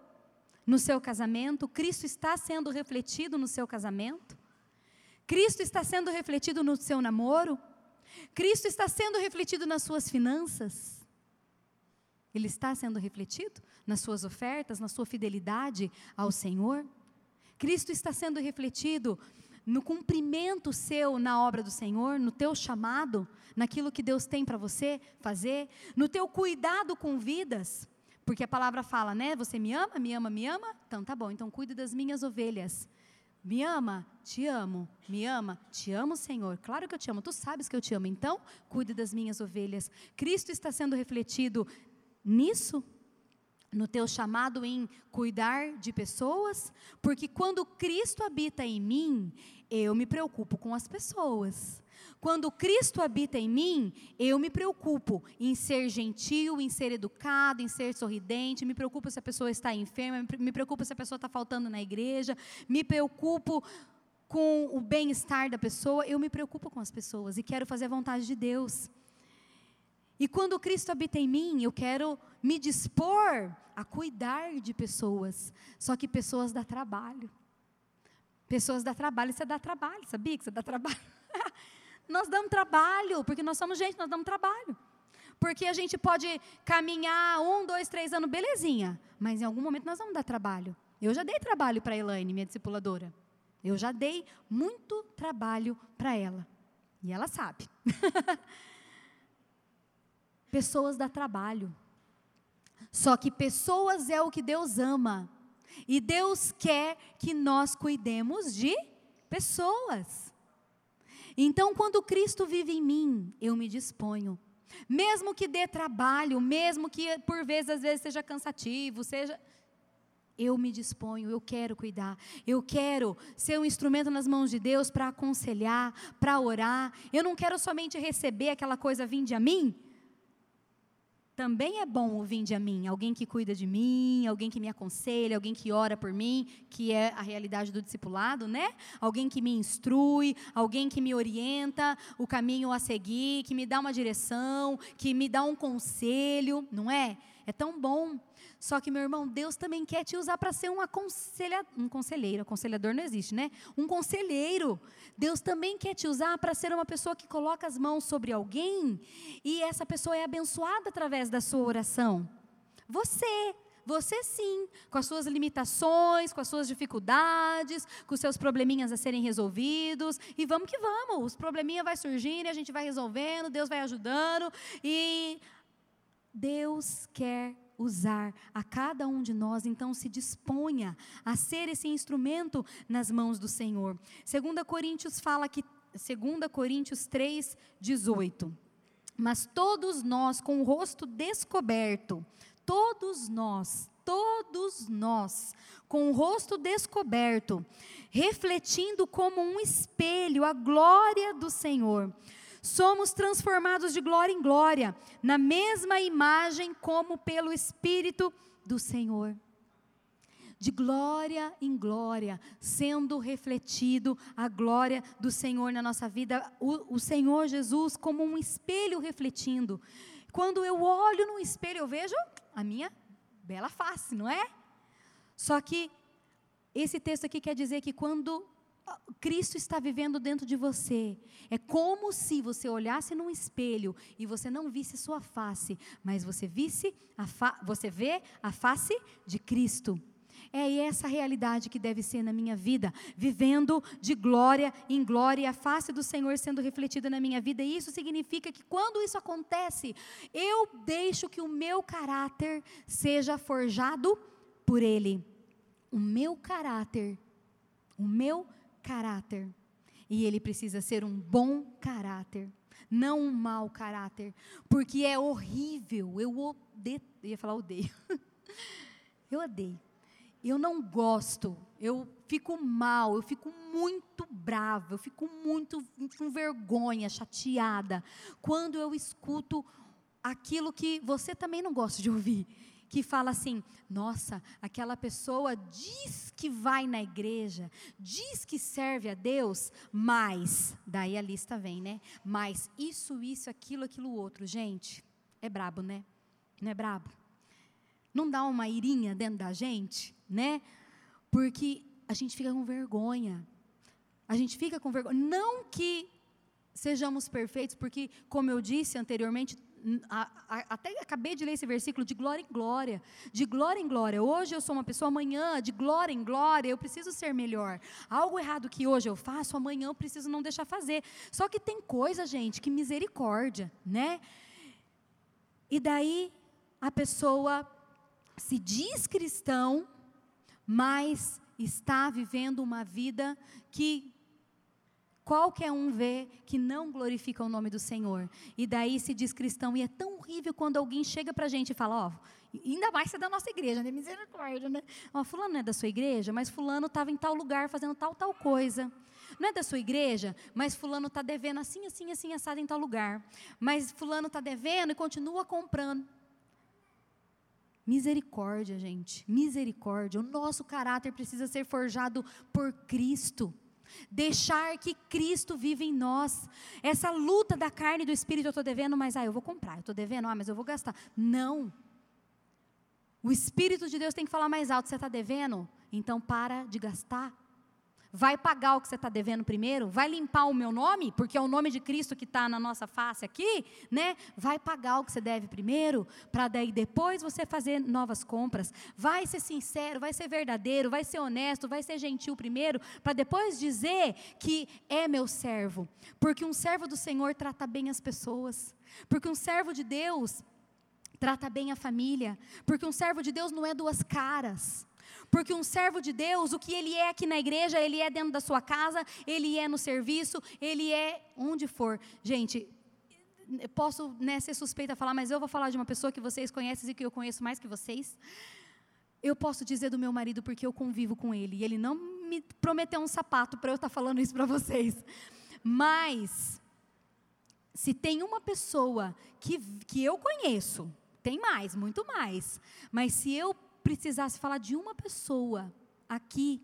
no seu casamento? Cristo está sendo refletido no seu casamento? Cristo está sendo refletido no seu namoro? Cristo está sendo refletido nas suas finanças? Ele está sendo refletido nas suas ofertas, na sua fidelidade ao Senhor? Cristo está sendo refletido no cumprimento seu na obra do Senhor, no teu chamado, naquilo que Deus tem para você fazer, no teu cuidado com vidas, porque a palavra fala, né? Você me ama, me ama, me ama? Então tá bom, então cuide das minhas ovelhas. Me ama? Te amo. Me ama? Te amo, Senhor. Claro que eu te amo. Tu sabes que eu te amo. Então, cuide das minhas ovelhas. Cristo está sendo refletido nisso? No teu chamado em cuidar de pessoas? Porque quando Cristo habita em mim, eu me preocupo com as pessoas. Quando Cristo habita em mim, eu me preocupo em ser gentil, em ser educado, em ser sorridente, me preocupo se a pessoa está enferma, me preocupo se a pessoa está faltando na igreja, me preocupo com o bem-estar da pessoa, eu me preocupo com as pessoas e quero fazer a vontade de Deus. E quando Cristo habita em mim, eu quero me dispor a cuidar de pessoas, só que pessoas dá trabalho. Pessoas dá trabalho, você dá trabalho, sabia que você dá trabalho? Nós damos trabalho, porque nós somos gente, nós damos trabalho. Porque a gente pode caminhar um, dois, três anos, belezinha, mas em algum momento nós vamos dar trabalho. Eu já dei trabalho para a Elaine, minha discipuladora. Eu já dei muito trabalho para ela. E ela sabe. pessoas dá trabalho. Só que pessoas é o que Deus ama. E Deus quer que nós cuidemos de pessoas. Então, quando Cristo vive em mim, eu me disponho. Mesmo que dê trabalho, mesmo que por vezes às vezes seja cansativo, seja eu me disponho, eu quero cuidar, eu quero ser um instrumento nas mãos de Deus para aconselhar, para orar. Eu não quero somente receber aquela coisa vinde a mim, também é bom ouvir de a mim, alguém que cuida de mim, alguém que me aconselha, alguém que ora por mim, que é a realidade do discipulado, né? Alguém que me instrui, alguém que me orienta o caminho a seguir, que me dá uma direção, que me dá um conselho, não é? É tão bom. Só que, meu irmão, Deus também quer te usar para ser um, aconselha, um conselheiro. Aconselhador não existe, né? Um conselheiro. Deus também quer te usar para ser uma pessoa que coloca as mãos sobre alguém e essa pessoa é abençoada através da sua oração. Você. Você sim, com as suas limitações, com as suas dificuldades, com os seus probleminhas a serem resolvidos. E vamos que vamos. Os probleminhas vai surgindo, a gente vai resolvendo, Deus vai ajudando. E Deus quer usar a cada um de nós, então se disponha a ser esse instrumento nas mãos do Senhor. 2 Coríntios fala que 2 Coríntios 3, 18. Mas todos nós, com o rosto descoberto, todos nós, todos nós, com o rosto descoberto, refletindo como um espelho a glória do Senhor, somos transformados de glória em glória, na mesma imagem como pelo Espírito do Senhor. De glória em glória, sendo refletido a glória do Senhor na nossa vida, o, o Senhor Jesus como um espelho refletindo. Quando eu olho no espelho, eu vejo a minha bela face, não é? Só que esse texto aqui quer dizer que quando Cristo está vivendo dentro de você. É como se você olhasse num espelho e você não visse sua face, mas você visse você vê a face de Cristo. É essa realidade que deve ser na minha vida, vivendo de glória em glória, a face do Senhor sendo refletida na minha vida. E isso significa que quando isso acontece, eu deixo que o meu caráter seja forjado por Ele. O meu caráter, o meu caráter caráter. E ele precisa ser um bom caráter, não um mau caráter, porque é horrível. Eu odeio, eu ia falar odeio. eu odeio. Eu não gosto. Eu fico mal, eu fico muito brava, eu fico muito com vergonha, chateada quando eu escuto aquilo que você também não gosta de ouvir, que fala assim: nossa, aquela pessoa diz que vai na igreja, diz que serve a Deus, mas, daí a lista vem, né? Mas isso, isso, aquilo, aquilo outro. Gente, é brabo, né? Não é brabo? Não dá uma irinha dentro da gente, né? Porque a gente fica com vergonha. A gente fica com vergonha. Não que sejamos perfeitos, porque, como eu disse anteriormente, a, a, até acabei de ler esse versículo, de glória em glória, de glória em glória. Hoje eu sou uma pessoa, amanhã, de glória em glória, eu preciso ser melhor. Algo errado que hoje eu faço, amanhã eu preciso não deixar fazer. Só que tem coisa, gente, que misericórdia, né? E daí a pessoa se diz cristão, mas está vivendo uma vida que qualquer um vê que não glorifica o nome do Senhor. E daí se diz cristão. E é tão horrível quando alguém chega para a gente e fala: Ó, oh, ainda mais ser é da nossa igreja, né? Misericórdia, né? Ó, Fulano não é da sua igreja, mas Fulano estava em tal lugar fazendo tal, tal coisa. Não é da sua igreja, mas Fulano está devendo assim, assim, assim, assado em tal lugar. Mas Fulano está devendo e continua comprando. Misericórdia, gente, misericórdia. O nosso caráter precisa ser forjado por Cristo. Deixar que Cristo vive em nós. Essa luta da carne e do espírito, eu estou devendo, mas ah, eu vou comprar. Eu estou devendo, ah, mas eu vou gastar. Não. O Espírito de Deus tem que falar mais alto. Você está devendo? Então para de gastar vai pagar o que você está devendo primeiro, vai limpar o meu nome, porque é o nome de Cristo que está na nossa face aqui, né? Vai pagar o que você deve primeiro, para daí depois você fazer novas compras. Vai ser sincero, vai ser verdadeiro, vai ser honesto, vai ser gentil primeiro, para depois dizer que é meu servo. Porque um servo do Senhor trata bem as pessoas. Porque um servo de Deus trata bem a família. Porque um servo de Deus não é duas caras. Porque um servo de Deus, o que ele é aqui na igreja, ele é dentro da sua casa, ele é no serviço, ele é onde for. Gente, posso né, ser suspeita a falar, mas eu vou falar de uma pessoa que vocês conhecem e que eu conheço mais que vocês. Eu posso dizer do meu marido porque eu convivo com ele. E ele não me prometeu um sapato para eu estar falando isso para vocês. Mas, se tem uma pessoa que, que eu conheço, tem mais, muito mais. Mas se eu precisasse falar de uma pessoa aqui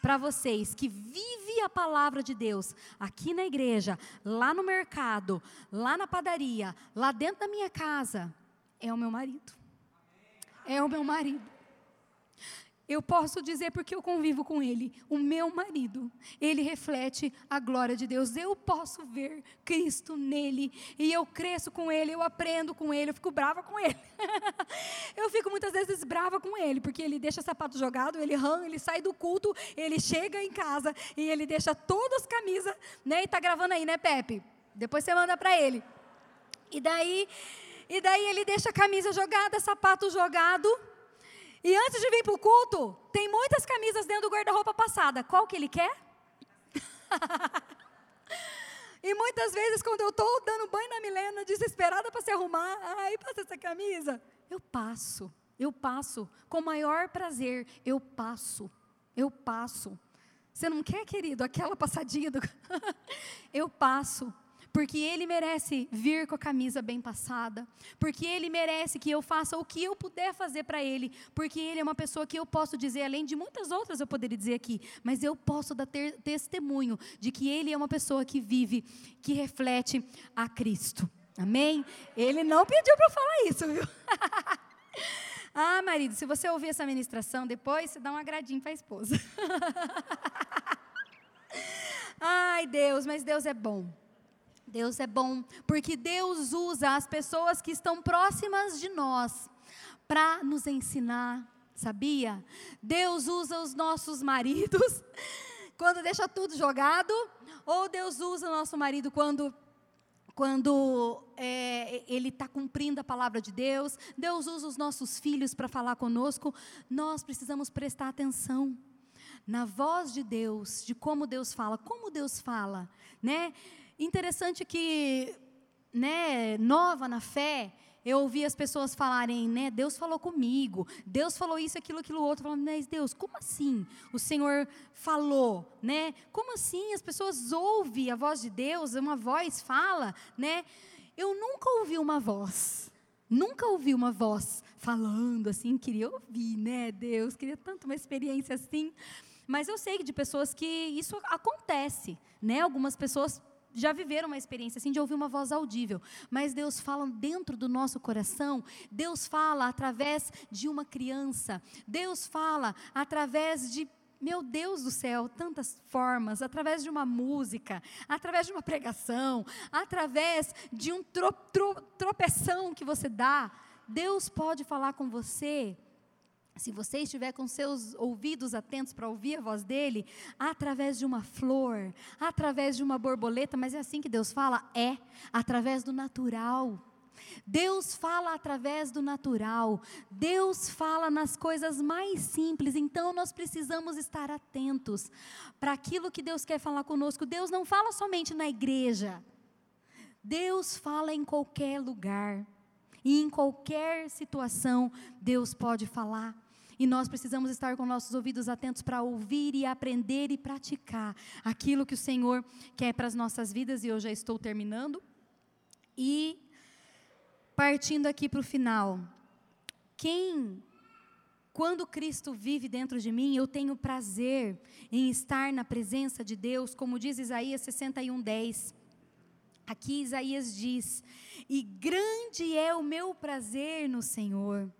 para vocês que vive a palavra de Deus aqui na igreja, lá no mercado, lá na padaria, lá dentro da minha casa, é o meu marido. É o meu marido. Eu posso dizer porque eu convivo com ele, o meu marido, ele reflete a glória de Deus. Eu posso ver Cristo nele e eu cresço com ele, eu aprendo com ele, eu fico brava com ele. eu fico muitas vezes brava com ele, porque ele deixa sapato jogado, ele rã, ele sai do culto, ele chega em casa e ele deixa todas as camisas, né? E tá gravando aí, né, Pepe? Depois você manda para ele. E daí, e daí ele deixa a camisa jogada, sapato jogado, e antes de vir para o culto, tem muitas camisas dentro do guarda-roupa passada. Qual que ele quer? e muitas vezes, quando eu estou dando banho na Milena, desesperada para se arrumar, ai, passa essa camisa. Eu passo, eu passo. Com maior prazer, eu passo. Eu passo. Você não quer, querido, aquela passadinha do. eu passo porque Ele merece vir com a camisa bem passada, porque Ele merece que eu faça o que eu puder fazer para Ele, porque Ele é uma pessoa que eu posso dizer, além de muitas outras eu poderia dizer aqui, mas eu posso dar testemunho de que Ele é uma pessoa que vive, que reflete a Cristo. Amém? Ele não pediu para falar isso, viu? ah, marido, se você ouvir essa ministração depois, você dá um agradinho para a esposa. Ai, Deus, mas Deus é bom. Deus é bom, porque Deus usa as pessoas que estão próximas de nós para nos ensinar, sabia? Deus usa os nossos maridos quando deixa tudo jogado, ou Deus usa o nosso marido quando quando é, ele está cumprindo a palavra de Deus, Deus usa os nossos filhos para falar conosco, nós precisamos prestar atenção na voz de Deus, de como Deus fala, como Deus fala, né? Interessante que, né, nova na fé, eu ouvi as pessoas falarem, né, Deus falou comigo, Deus falou isso, aquilo, aquilo outro, falando, mas Deus, como assim? O Senhor falou, né? Como assim? As pessoas ouvem a voz de Deus, uma voz fala, né? Eu nunca ouvi uma voz, nunca ouvi uma voz falando assim, queria ouvir, né, Deus, queria tanto uma experiência assim, mas eu sei de pessoas que isso acontece, né? Algumas pessoas já viveram uma experiência assim de ouvir uma voz audível, mas Deus fala dentro do nosso coração, Deus fala através de uma criança, Deus fala através de meu Deus do céu, tantas formas, através de uma música, através de uma pregação, através de um tro, tro, tropeção que você dá. Deus pode falar com você se você estiver com seus ouvidos atentos para ouvir a voz dele, através de uma flor, através de uma borboleta, mas é assim que Deus fala? É, através do natural. Deus fala através do natural, Deus fala nas coisas mais simples, então nós precisamos estar atentos para aquilo que Deus quer falar conosco. Deus não fala somente na igreja, Deus fala em qualquer lugar, e em qualquer situação, Deus pode falar. E nós precisamos estar com nossos ouvidos atentos para ouvir e aprender e praticar aquilo que o Senhor quer para as nossas vidas. E eu já estou terminando. E partindo aqui para o final. Quem, quando Cristo vive dentro de mim, eu tenho prazer em estar na presença de Deus, como diz Isaías 61, 10. Aqui Isaías diz: E grande é o meu prazer no Senhor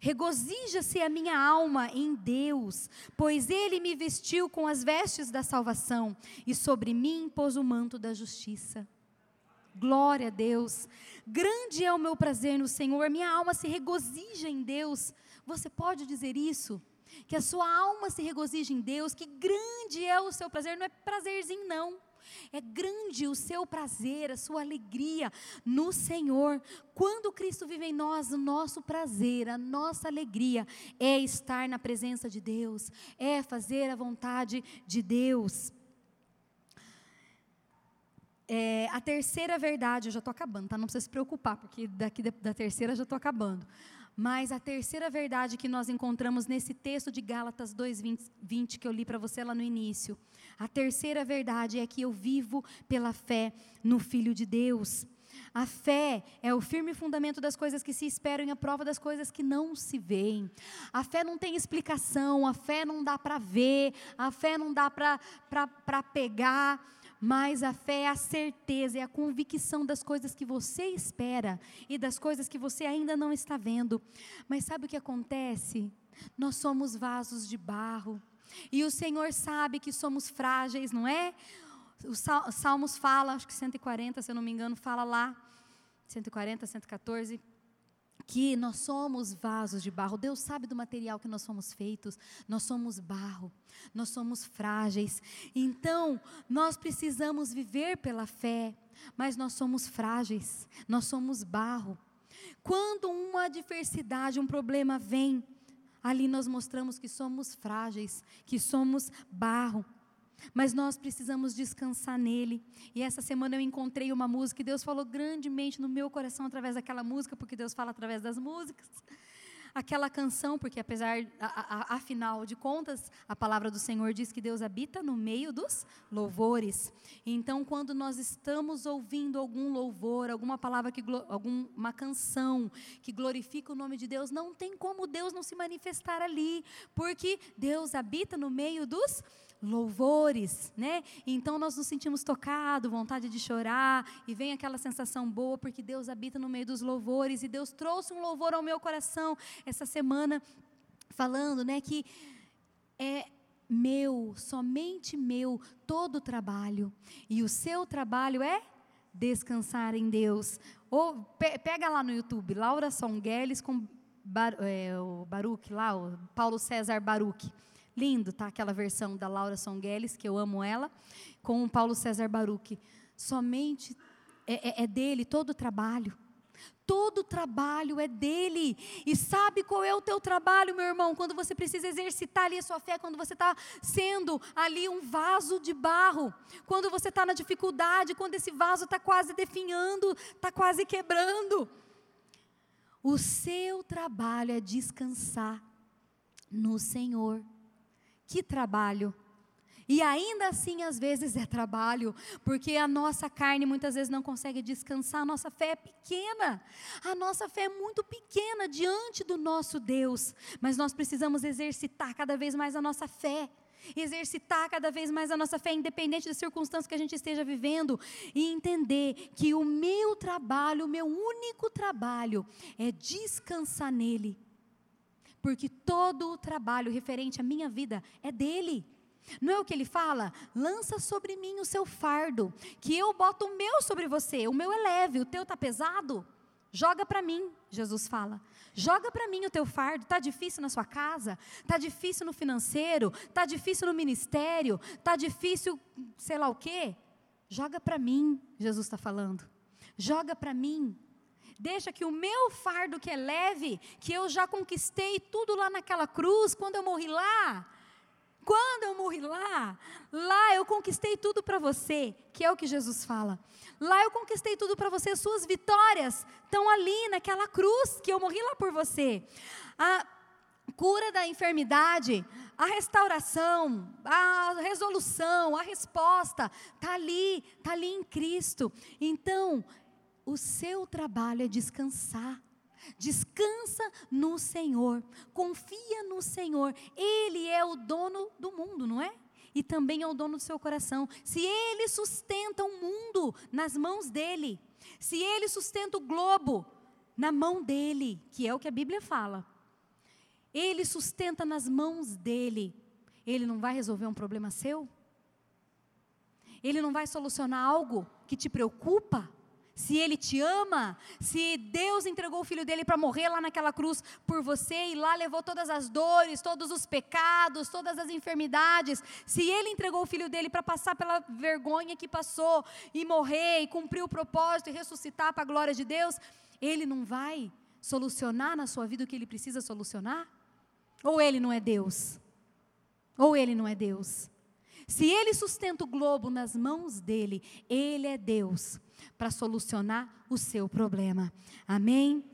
Regozija-se a minha alma em Deus, pois Ele me vestiu com as vestes da salvação e sobre mim pôs o manto da justiça. Glória a Deus. Grande é o meu prazer no Senhor, minha alma se regozija em Deus. Você pode dizer isso? Que a sua alma se regozija em Deus, que grande é o seu prazer, não é prazerzinho, não. É grande o seu prazer, a sua alegria no Senhor. Quando Cristo vive em nós, o nosso prazer, a nossa alegria é estar na presença de Deus, é fazer a vontade de Deus. É, a terceira verdade, eu já estou acabando, tá? Não precisa se preocupar, porque daqui da, da terceira já estou acabando. Mas a terceira verdade que nós encontramos nesse texto de Gálatas 2:20 que eu li para você lá no início, a terceira verdade é que eu vivo pela fé no Filho de Deus. A fé é o firme fundamento das coisas que se esperam e a prova das coisas que não se veem. A fé não tem explicação, a fé não dá para ver, a fé não dá para pegar, mas a fé é a certeza, é a convicção das coisas que você espera e das coisas que você ainda não está vendo. Mas sabe o que acontece? Nós somos vasos de barro. E o Senhor sabe que somos frágeis, não é? Os Salmos fala, acho que 140, se eu não me engano, fala lá, 140, 114, que nós somos vasos de barro. Deus sabe do material que nós somos feitos. Nós somos barro. Nós somos frágeis. Então, nós precisamos viver pela fé, mas nós somos frágeis. Nós somos barro. Quando uma adversidade, um problema vem, Ali nós mostramos que somos frágeis, que somos barro. Mas nós precisamos descansar nele. E essa semana eu encontrei uma música e Deus falou grandemente no meu coração através daquela música, porque Deus fala através das músicas aquela canção, porque apesar, afinal de contas, a palavra do Senhor diz que Deus habita no meio dos louvores. Então, quando nós estamos ouvindo algum louvor, alguma palavra que alguma canção que glorifica o nome de Deus, não tem como Deus não se manifestar ali, porque Deus habita no meio dos louvores louvores, né? Então nós nos sentimos tocados, vontade de chorar, e vem aquela sensação boa, porque Deus habita no meio dos louvores, e Deus trouxe um louvor ao meu coração essa semana, falando, né, que é meu, somente meu, todo o trabalho, e o seu trabalho é descansar em Deus. Ou pe pega lá no YouTube, Laura Songueles com Bar, é, o Baruch lá, o Paulo César Baruch. Lindo, tá? Aquela versão da Laura Songueles, que eu amo ela, com o Paulo César Baruch. Somente é, é, é dele todo o trabalho. Todo o trabalho é dele. E sabe qual é o teu trabalho, meu irmão? Quando você precisa exercitar ali a sua fé, quando você está sendo ali um vaso de barro, quando você está na dificuldade, quando esse vaso está quase definhando, está quase quebrando. O seu trabalho é descansar no Senhor. Que trabalho! E ainda assim, às vezes é trabalho, porque a nossa carne muitas vezes não consegue descansar, a nossa fé é pequena, a nossa fé é muito pequena diante do nosso Deus, mas nós precisamos exercitar cada vez mais a nossa fé, exercitar cada vez mais a nossa fé, independente das circunstâncias que a gente esteja vivendo, e entender que o meu trabalho, o meu único trabalho, é descansar nele porque todo o trabalho referente à minha vida é dele. Não é o que ele fala? Lança sobre mim o seu fardo, que eu boto o meu sobre você. O meu é leve, o teu está pesado. Joga para mim, Jesus fala. Joga para mim o teu fardo. Tá difícil na sua casa? Tá difícil no financeiro? Tá difícil no ministério? Tá difícil, sei lá o quê? Joga para mim, Jesus está falando. Joga para mim. Deixa que o meu fardo que é leve, que eu já conquistei tudo lá naquela cruz, quando eu morri lá, quando eu morri lá, lá eu conquistei tudo para você, que é o que Jesus fala. Lá eu conquistei tudo para você, suas vitórias estão ali naquela cruz que eu morri lá por você. A cura da enfermidade, a restauração, a resolução, a resposta está ali, está ali em Cristo. Então, o seu trabalho é descansar. Descansa no Senhor, confia no Senhor. Ele é o dono do mundo, não é? E também é o dono do seu coração. Se ele sustenta o mundo nas mãos dele, se ele sustenta o globo na mão dele, que é o que a Bíblia fala, ele sustenta nas mãos dele, ele não vai resolver um problema seu? Ele não vai solucionar algo que te preocupa? Se Ele te ama, se Deus entregou o filho dele para morrer lá naquela cruz por você e lá levou todas as dores, todos os pecados, todas as enfermidades, se Ele entregou o filho dele para passar pela vergonha que passou e morrer e cumprir o propósito e ressuscitar para a glória de Deus, Ele não vai solucionar na sua vida o que Ele precisa solucionar? Ou Ele não é Deus? Ou Ele não é Deus? Se Ele sustenta o globo nas mãos dele, Ele é Deus para solucionar o seu problema. Amém?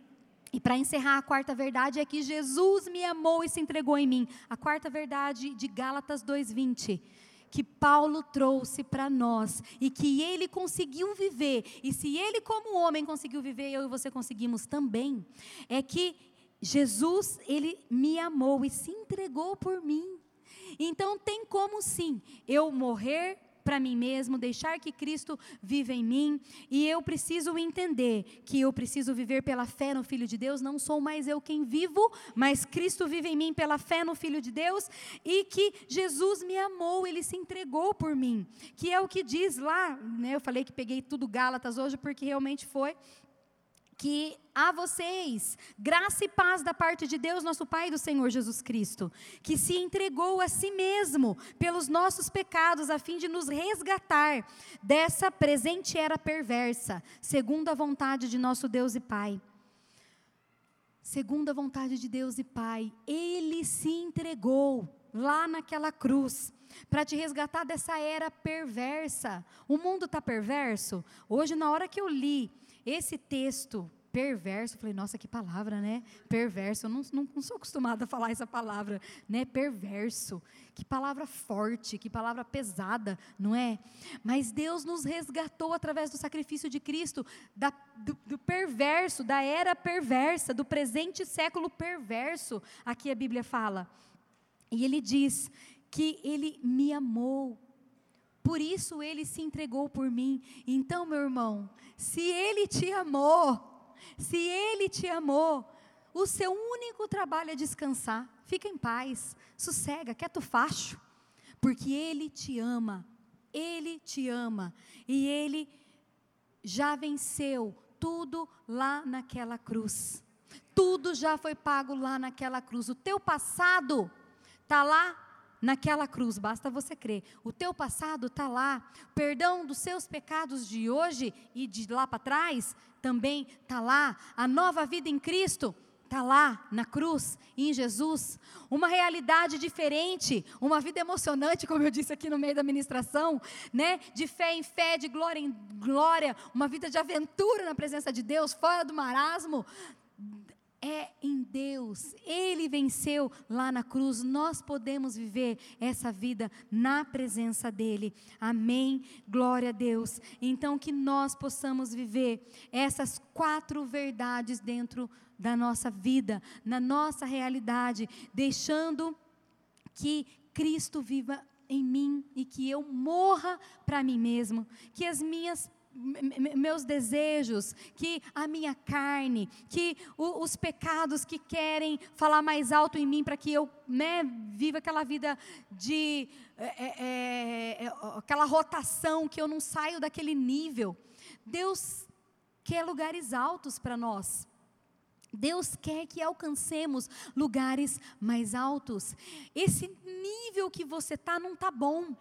E para encerrar, a quarta verdade é que Jesus me amou e se entregou em mim. A quarta verdade de Gálatas 2:20, que Paulo trouxe para nós e que ele conseguiu viver. E se ele como homem conseguiu viver, eu e você conseguimos também. É que Jesus, ele me amou e se entregou por mim. Então tem como sim eu morrer para mim mesmo, deixar que Cristo viva em mim, e eu preciso entender que eu preciso viver pela fé no Filho de Deus, não sou mais eu quem vivo, mas Cristo vive em mim pela fé no Filho de Deus, e que Jesus me amou, ele se entregou por mim, que é o que diz lá, né, eu falei que peguei tudo Gálatas hoje, porque realmente foi, que a vocês graça e paz da parte de Deus, nosso Pai e do Senhor Jesus Cristo, que se entregou a si mesmo pelos nossos pecados, a fim de nos resgatar dessa presente era perversa, segundo a vontade de nosso Deus e Pai. Segundo a vontade de Deus e Pai, Ele se entregou lá naquela cruz para te resgatar dessa era perversa. O mundo está perverso? Hoje, na hora que eu li esse texto perverso, falei, nossa, que palavra, né? Perverso, eu não, não, não, sou acostumada a falar essa palavra, né? Perverso, que palavra forte, que palavra pesada, não é? Mas Deus nos resgatou através do sacrifício de Cristo, da, do, do perverso, da era perversa, do presente século perverso, aqui a Bíblia fala. E ele diz que ele me amou, por isso ele se entregou por mim. Então, meu irmão, se ele te amou, se ele te amou, o seu único trabalho é descansar. Fica em paz, sossega, quieto facho, porque ele te ama. Ele te ama e ele já venceu tudo lá naquela cruz. Tudo já foi pago lá naquela cruz. O teu passado está lá naquela cruz, basta você crer. O teu passado está lá, perdão dos seus pecados de hoje e de lá para trás também está lá. A nova vida em Cristo está lá na cruz, em Jesus. Uma realidade diferente, uma vida emocionante, como eu disse aqui no meio da ministração, né? De fé em fé, de glória em glória, uma vida de aventura na presença de Deus, fora do marasmo é em Deus. Ele venceu lá na cruz. Nós podemos viver essa vida na presença dEle. Amém? Glória a Deus. Então, que nós possamos viver essas quatro verdades dentro da nossa vida, na nossa realidade, deixando que Cristo viva em mim e que eu morra para mim mesmo, que as minhas meus desejos, que a minha carne, que o, os pecados que querem falar mais alto em mim para que eu né, viva aquela vida de é, é, é, é aquela rotação que eu não saio daquele nível. Deus quer lugares altos para nós. Deus quer que alcancemos lugares mais altos. Esse nível que você está não está bom.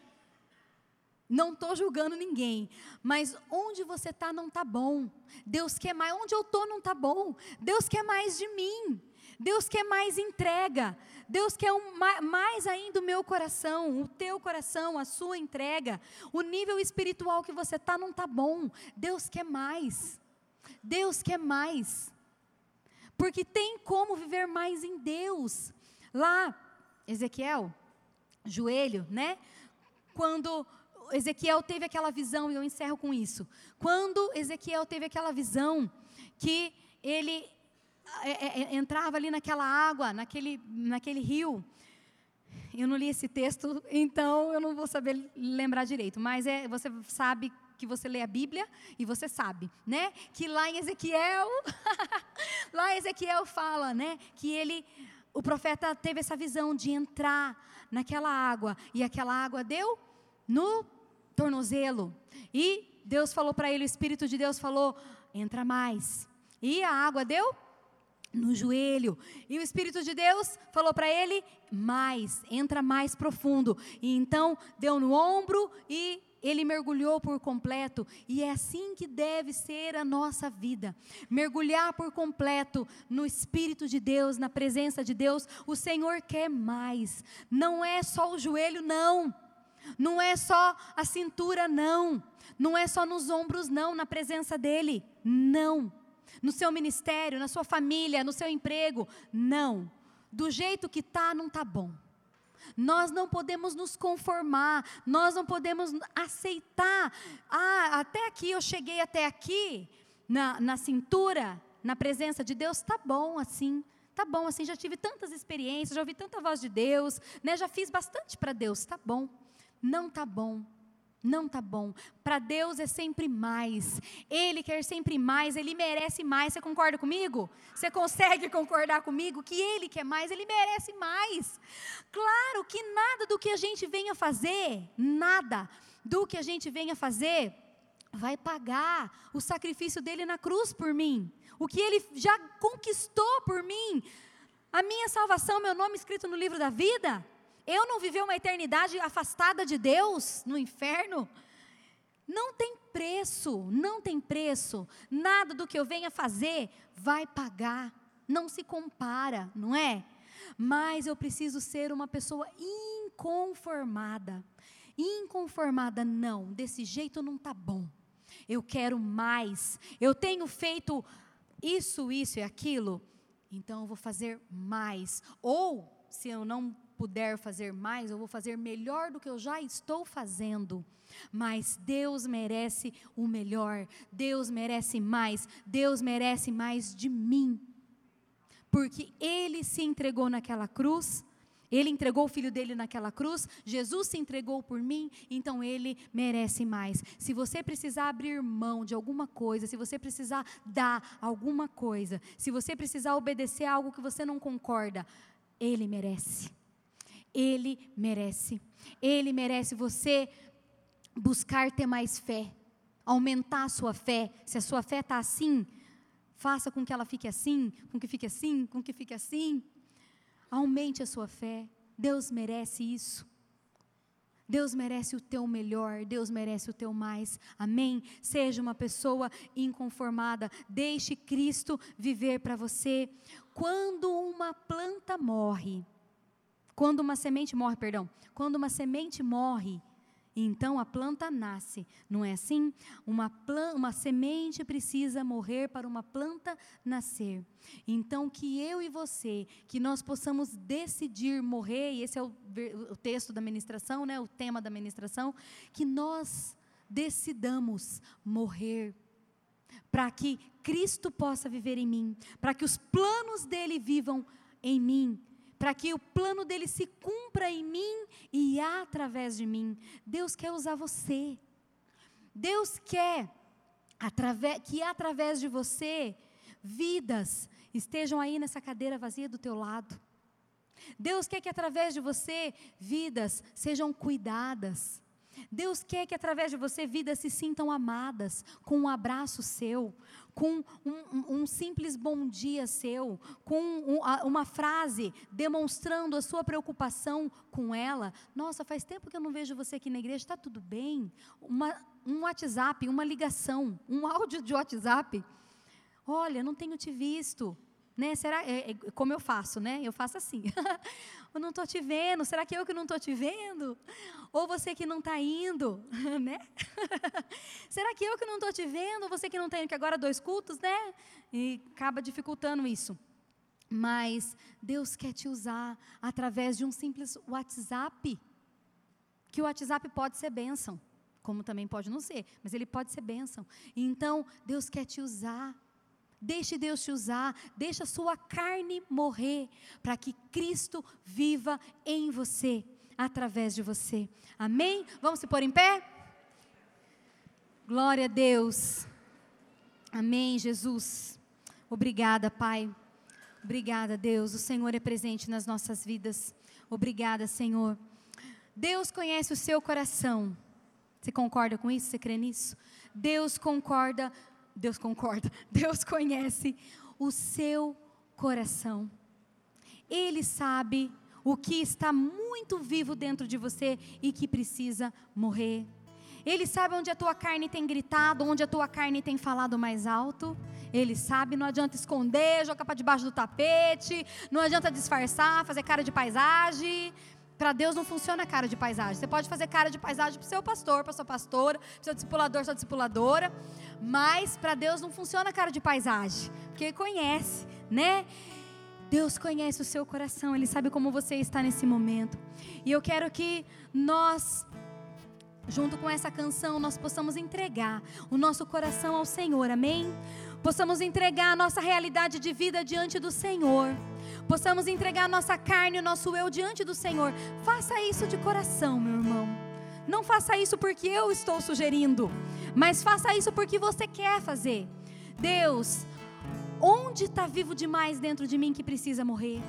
Não estou julgando ninguém, mas onde você está não está bom. Deus quer mais, onde eu estou não está bom. Deus quer mais de mim. Deus quer mais entrega. Deus quer um, mais ainda o meu coração, o teu coração, a sua entrega. O nível espiritual que você está não está bom. Deus quer mais. Deus quer mais. Porque tem como viver mais em Deus. Lá, Ezequiel, joelho, né? Quando Ezequiel teve aquela visão, e eu encerro com isso. Quando Ezequiel teve aquela visão que ele é, é, entrava ali naquela água, naquele, naquele rio. Eu não li esse texto, então eu não vou saber lembrar direito, mas é, você sabe que você lê a Bíblia e você sabe, né? Que lá em Ezequiel, lá Ezequiel fala, né? Que ele, o profeta teve essa visão de entrar naquela água e aquela água deu no tornozelo. E Deus falou para ele, o Espírito de Deus falou: entra mais. E a água deu no joelho. E o Espírito de Deus falou para ele: mais, entra mais profundo. E então deu no ombro e ele mergulhou por completo, e é assim que deve ser a nossa vida. Mergulhar por completo no Espírito de Deus, na presença de Deus. O Senhor quer mais. Não é só o joelho, não. Não é só a cintura, não. Não é só nos ombros, não, na presença dEle. Não. No seu ministério, na sua família, no seu emprego. Não. Do jeito que está, não está bom. Nós não podemos nos conformar, nós não podemos aceitar. Ah, até aqui eu cheguei até aqui, na, na cintura, na presença de Deus, está bom assim. Tá bom, assim, já tive tantas experiências, já ouvi tanta voz de Deus, né, já fiz bastante para Deus, tá bom não tá bom. Não tá bom. Para Deus é sempre mais. Ele quer sempre mais, ele merece mais. Você concorda comigo? Você consegue concordar comigo que ele quer mais, ele merece mais. Claro que nada do que a gente venha fazer, nada do que a gente venha fazer vai pagar o sacrifício dele na cruz por mim. O que ele já conquistou por mim. A minha salvação, meu nome escrito no livro da vida, eu não viver uma eternidade afastada de Deus no inferno? Não tem preço, não tem preço. Nada do que eu venha fazer vai pagar. Não se compara, não é? Mas eu preciso ser uma pessoa inconformada. Inconformada, não, desse jeito não está bom. Eu quero mais. Eu tenho feito isso, isso e aquilo. Então eu vou fazer mais. Ou, se eu não puder fazer mais, eu vou fazer melhor do que eu já estou fazendo. Mas Deus merece o melhor, Deus merece mais, Deus merece mais de mim. Porque Ele se entregou naquela cruz, Ele entregou o filho dele naquela cruz, Jesus se entregou por mim, então Ele merece mais. Se você precisar abrir mão de alguma coisa, se você precisar dar alguma coisa, se você precisar obedecer a algo que você não concorda, Ele merece. Ele merece. Ele merece você buscar ter mais fé, aumentar a sua fé. Se a sua fé está assim, faça com que ela fique assim, com que fique assim, com que fique assim. Aumente a sua fé. Deus merece isso. Deus merece o teu melhor, Deus merece o teu mais. Amém? Seja uma pessoa inconformada, deixe Cristo viver para você. Quando uma planta morre, quando uma semente morre, perdão, quando uma semente morre, então a planta nasce, não é assim? Uma, planta, uma semente precisa morrer para uma planta nascer. Então, que eu e você, que nós possamos decidir morrer, e esse é o, o texto da ministração, né, o tema da ministração, que nós decidamos morrer para que Cristo possa viver em mim, para que os planos dele vivam em mim, para que o plano dele se cumpra em mim e através de mim. Deus quer usar você. Deus quer que através de você, vidas estejam aí nessa cadeira vazia do teu lado. Deus quer que através de você, vidas sejam cuidadas. Deus quer que através de você vidas se sintam amadas, com um abraço seu, com um, um, simples bom dia seu, com um, uma frase demonstrando a sua preocupação com ela. Nossa, faz tempo que eu não vejo você aqui na igreja, está tudo bem? Uma, um WhatsApp, uma ligação, um áudio de WhatsApp. Olha, não tenho te visto. Né? Será, é, é, como eu faço, né? Eu faço assim. eu não estou te vendo. Será que eu que não estou te vendo? Ou você que não está indo, né? Será que eu que não estou te vendo? Ou você que não tem que agora dois cultos, né? E acaba dificultando isso. Mas Deus quer te usar através de um simples WhatsApp. Que o WhatsApp pode ser bênção, como também pode não ser, mas ele pode ser bênção. Então, Deus quer te usar Deixe Deus te usar, deixe a sua carne morrer, para que Cristo viva em você, através de você. Amém? Vamos se pôr em pé? Glória a Deus. Amém, Jesus. Obrigada, Pai. Obrigada, Deus. O Senhor é presente nas nossas vidas. Obrigada, Senhor. Deus conhece o seu coração. Você concorda com isso? Você crê nisso? Deus concorda Deus concorda, Deus conhece o seu coração. Ele sabe o que está muito vivo dentro de você e que precisa morrer. Ele sabe onde a tua carne tem gritado, onde a tua carne tem falado mais alto. Ele sabe, não adianta esconder, jogar para debaixo do tapete, não adianta disfarçar, fazer cara de paisagem. Para Deus não funciona cara de paisagem. Você pode fazer cara de paisagem para o seu pastor, para sua pastora, para seu discipulador, sua discipuladora, mas para Deus não funciona cara de paisagem, porque Ele conhece, né? Deus conhece o seu coração, Ele sabe como você está nesse momento. E eu quero que nós, junto com essa canção, nós possamos entregar o nosso coração ao Senhor, amém? Possamos entregar a nossa realidade de vida diante do Senhor possamos entregar nossa carne, o nosso eu diante do Senhor. Faça isso de coração, meu irmão. Não faça isso porque eu estou sugerindo, mas faça isso porque você quer fazer. Deus, onde está vivo demais dentro de mim que precisa morrer?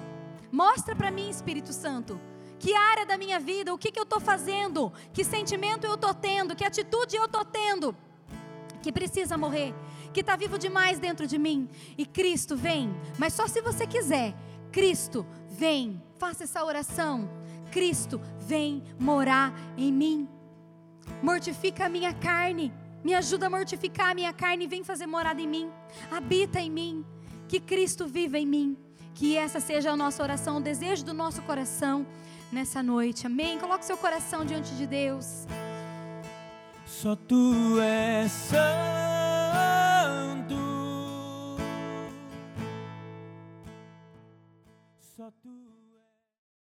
Mostra para mim, Espírito Santo, que área da minha vida, o que, que eu estou fazendo, que sentimento eu estou tendo, que atitude eu estou tendo, que precisa morrer, que está vivo demais dentro de mim. E Cristo vem, mas só se você quiser Cristo, vem, faça essa oração. Cristo, vem morar em mim. Mortifica a minha carne. Me ajuda a mortificar a minha carne. Vem fazer morada em mim. Habita em mim. Que Cristo viva em mim. Que essa seja a nossa oração, o desejo do nosso coração nessa noite. Amém. Coloque seu coração diante de Deus. Só tu és santo.